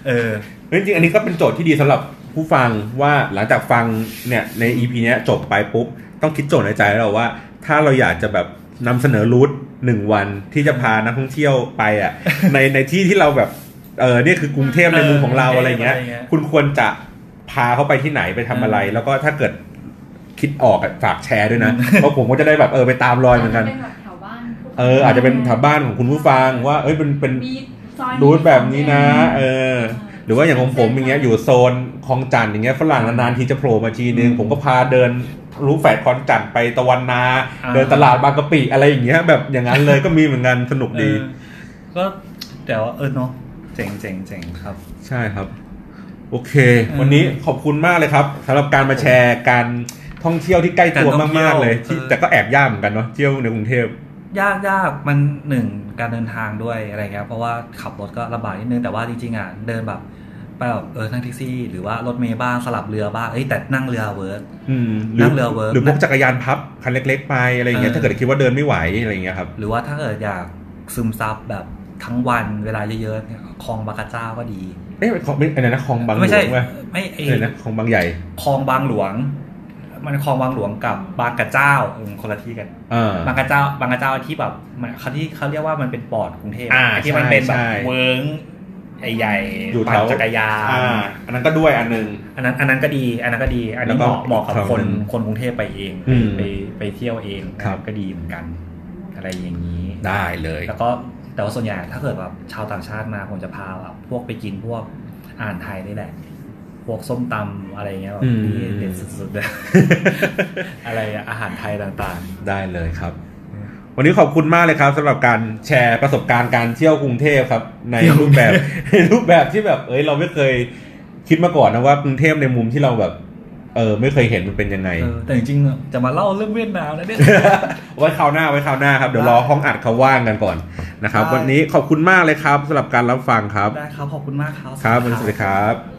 เออจริงๆอันนี้ก็เป็นโจทย์ที่ดีสำหรับผู้ฟังว่าหลังจากฟังเนี่ยใน EP เนี้ยจบไปปุ๊บ ต้องคิดโจทย์ในใจแล้วว่า ถ้าเราอยากจะแบบนำเสนอรูทหนึ่งวันที่จะพานักท่องเที่ยวไปอะในในที่ที่เราแบบเออเนี่ยคือกรุงเทพในมุมของเราเอออะไรเงี้ยอะไรเงี้ย คุณควรจะ พาเขาไปที่ไหนไปทำอะไรเออแล้วก็ถ้าเกิดคิดออกอะฝากแชร์ด้วยนะเพราะผมก็จะได้แบบเออไปตามรอยเหมือนกันเป็นแบบแถวบ้านเออ อาจจะเป็นแถวบ้านของคุณผู้ฟังว่า เอ้ยเป็นเป็นมีซอยรูทแบบนี้นะเออหรือว่าอย่างของผมอย่างเงี้ยอยู่โซนคลองจันทน์อย่างเงี้ยฝรั่งนานๆทีจะโผล่มาทีนึงอืมผมก็พาเดินรู้แฝดคลองจันทน์ไปตะวันนาอ่าเดินตลาดบางกะปิอะไรอย่างเงี้ยแบบอย่างนั้นเลยก็มีเหมือนกันสนุกดีเออก็แต่ว่าเออเนาะเจ๋งเจ๋งเจ๋งครับ ใช่ครับ โอเค วันนี้ขอบคุณมากเลยครับสำหรับการมาแชร์การท่องเที่ยวที่ใกล้ตัวการท่องเที่มากๆเลยที่เออแต่ก็แอบยากเหมือนกันเนาะเที่ยวในกรุงเทพยากยากมันหนึ่งการเดินทางด้วยอะไรเงี้ยเพราะว่าขับรถก็ลำบากนิดนึงแต่ว่าจริงๆอะเดินแบบไปแบบเออนั่งแท็กซี่ หรือว่ารถเมล์บ้างสลับเรือบ้างเอ้ยแต่นั่งเรือ work อืมนั่งเรือ work หรือพวกจักรยานพับคันเล็ก ๆ ไปอะไรอย่างเงี้ยเออถ้าเกิดคิดว่าเดินไม่ไหวอะไรอย่างเงี้ยครับหรือว่าถ้าเกิดอยากซึมซับแบบทั้งวันเวลาเยอะๆเนี่ยคลองบางกระเจ้าก็ดี เอ๊ะของไม่อะไรนะคลองบางหลไม่ใช่วงป่ะไม่ไออะไรนะคลองบางใหญ่คลองบางหลวง มันคลองบางหลวงกับบางกระเจ้าเออคนละที่กันอ่าบางกระเจ้า บางกระเจ้าที่แบบมันเขาที่เขาเรียกว่ามันเป็นปอดกรุงเทพอ่าไอ้ที่มันเป็นแบใช่บใช่เวิร์งใหญ่อยู่ๆแถปั่นวจักรยานอ่าอันนั้นก็ด้วยอันหนึง อันนั้นอันนั้นก็ดี อันนั้นก็ดี อันนี้แล้วเหก็มาะเหมาะกับแถวคนนั้นคนกรุงเทพไปเองอืมไปไปเที่ยวเองครับก็ดีเหมือนกัน อะไรอย่างนี้ได้เลย แล้วก็ แต่ว่าส่วนใหญ่ถ้าเกิดแบบชาวต่างชาติมาผมจะพาแบบพวกไปกินพวกอาหารไทยนี่แหละ พวกส้มตำอะไรเงี้ยแบบอืมที่เด็ดสุดๆเลยอะไรอะอาหารไทยต่างได้เลยครับ วันนี้ขอบคุณมากเลยครับสำหรับการแชร์ประสบการณ์การเที่ยวกรุงเทพครับ ในรูปแบบในรูปแบบที่แบบเอ้ยเราไม่เคยคิดมาก่อนนะว่ากรุงเทพในมุมที่เราแบบ เเออไม่เคยเห็นมันเป็นยังไงเออแต่จริงๆอะจะมาเล่าเรื่องเวียดนามนะเนี่ยไว้คราวหน้าไว้คราวหน้าครับเดี๋ยวรอห้องอัดเขาว่างกันก่อนนะครับได้วันนี้ขอบคุณมากเลยครับสำหรับการรับฟังครับได้ครับขอบคุณมากครับครับวันนี้สวัสดีครับ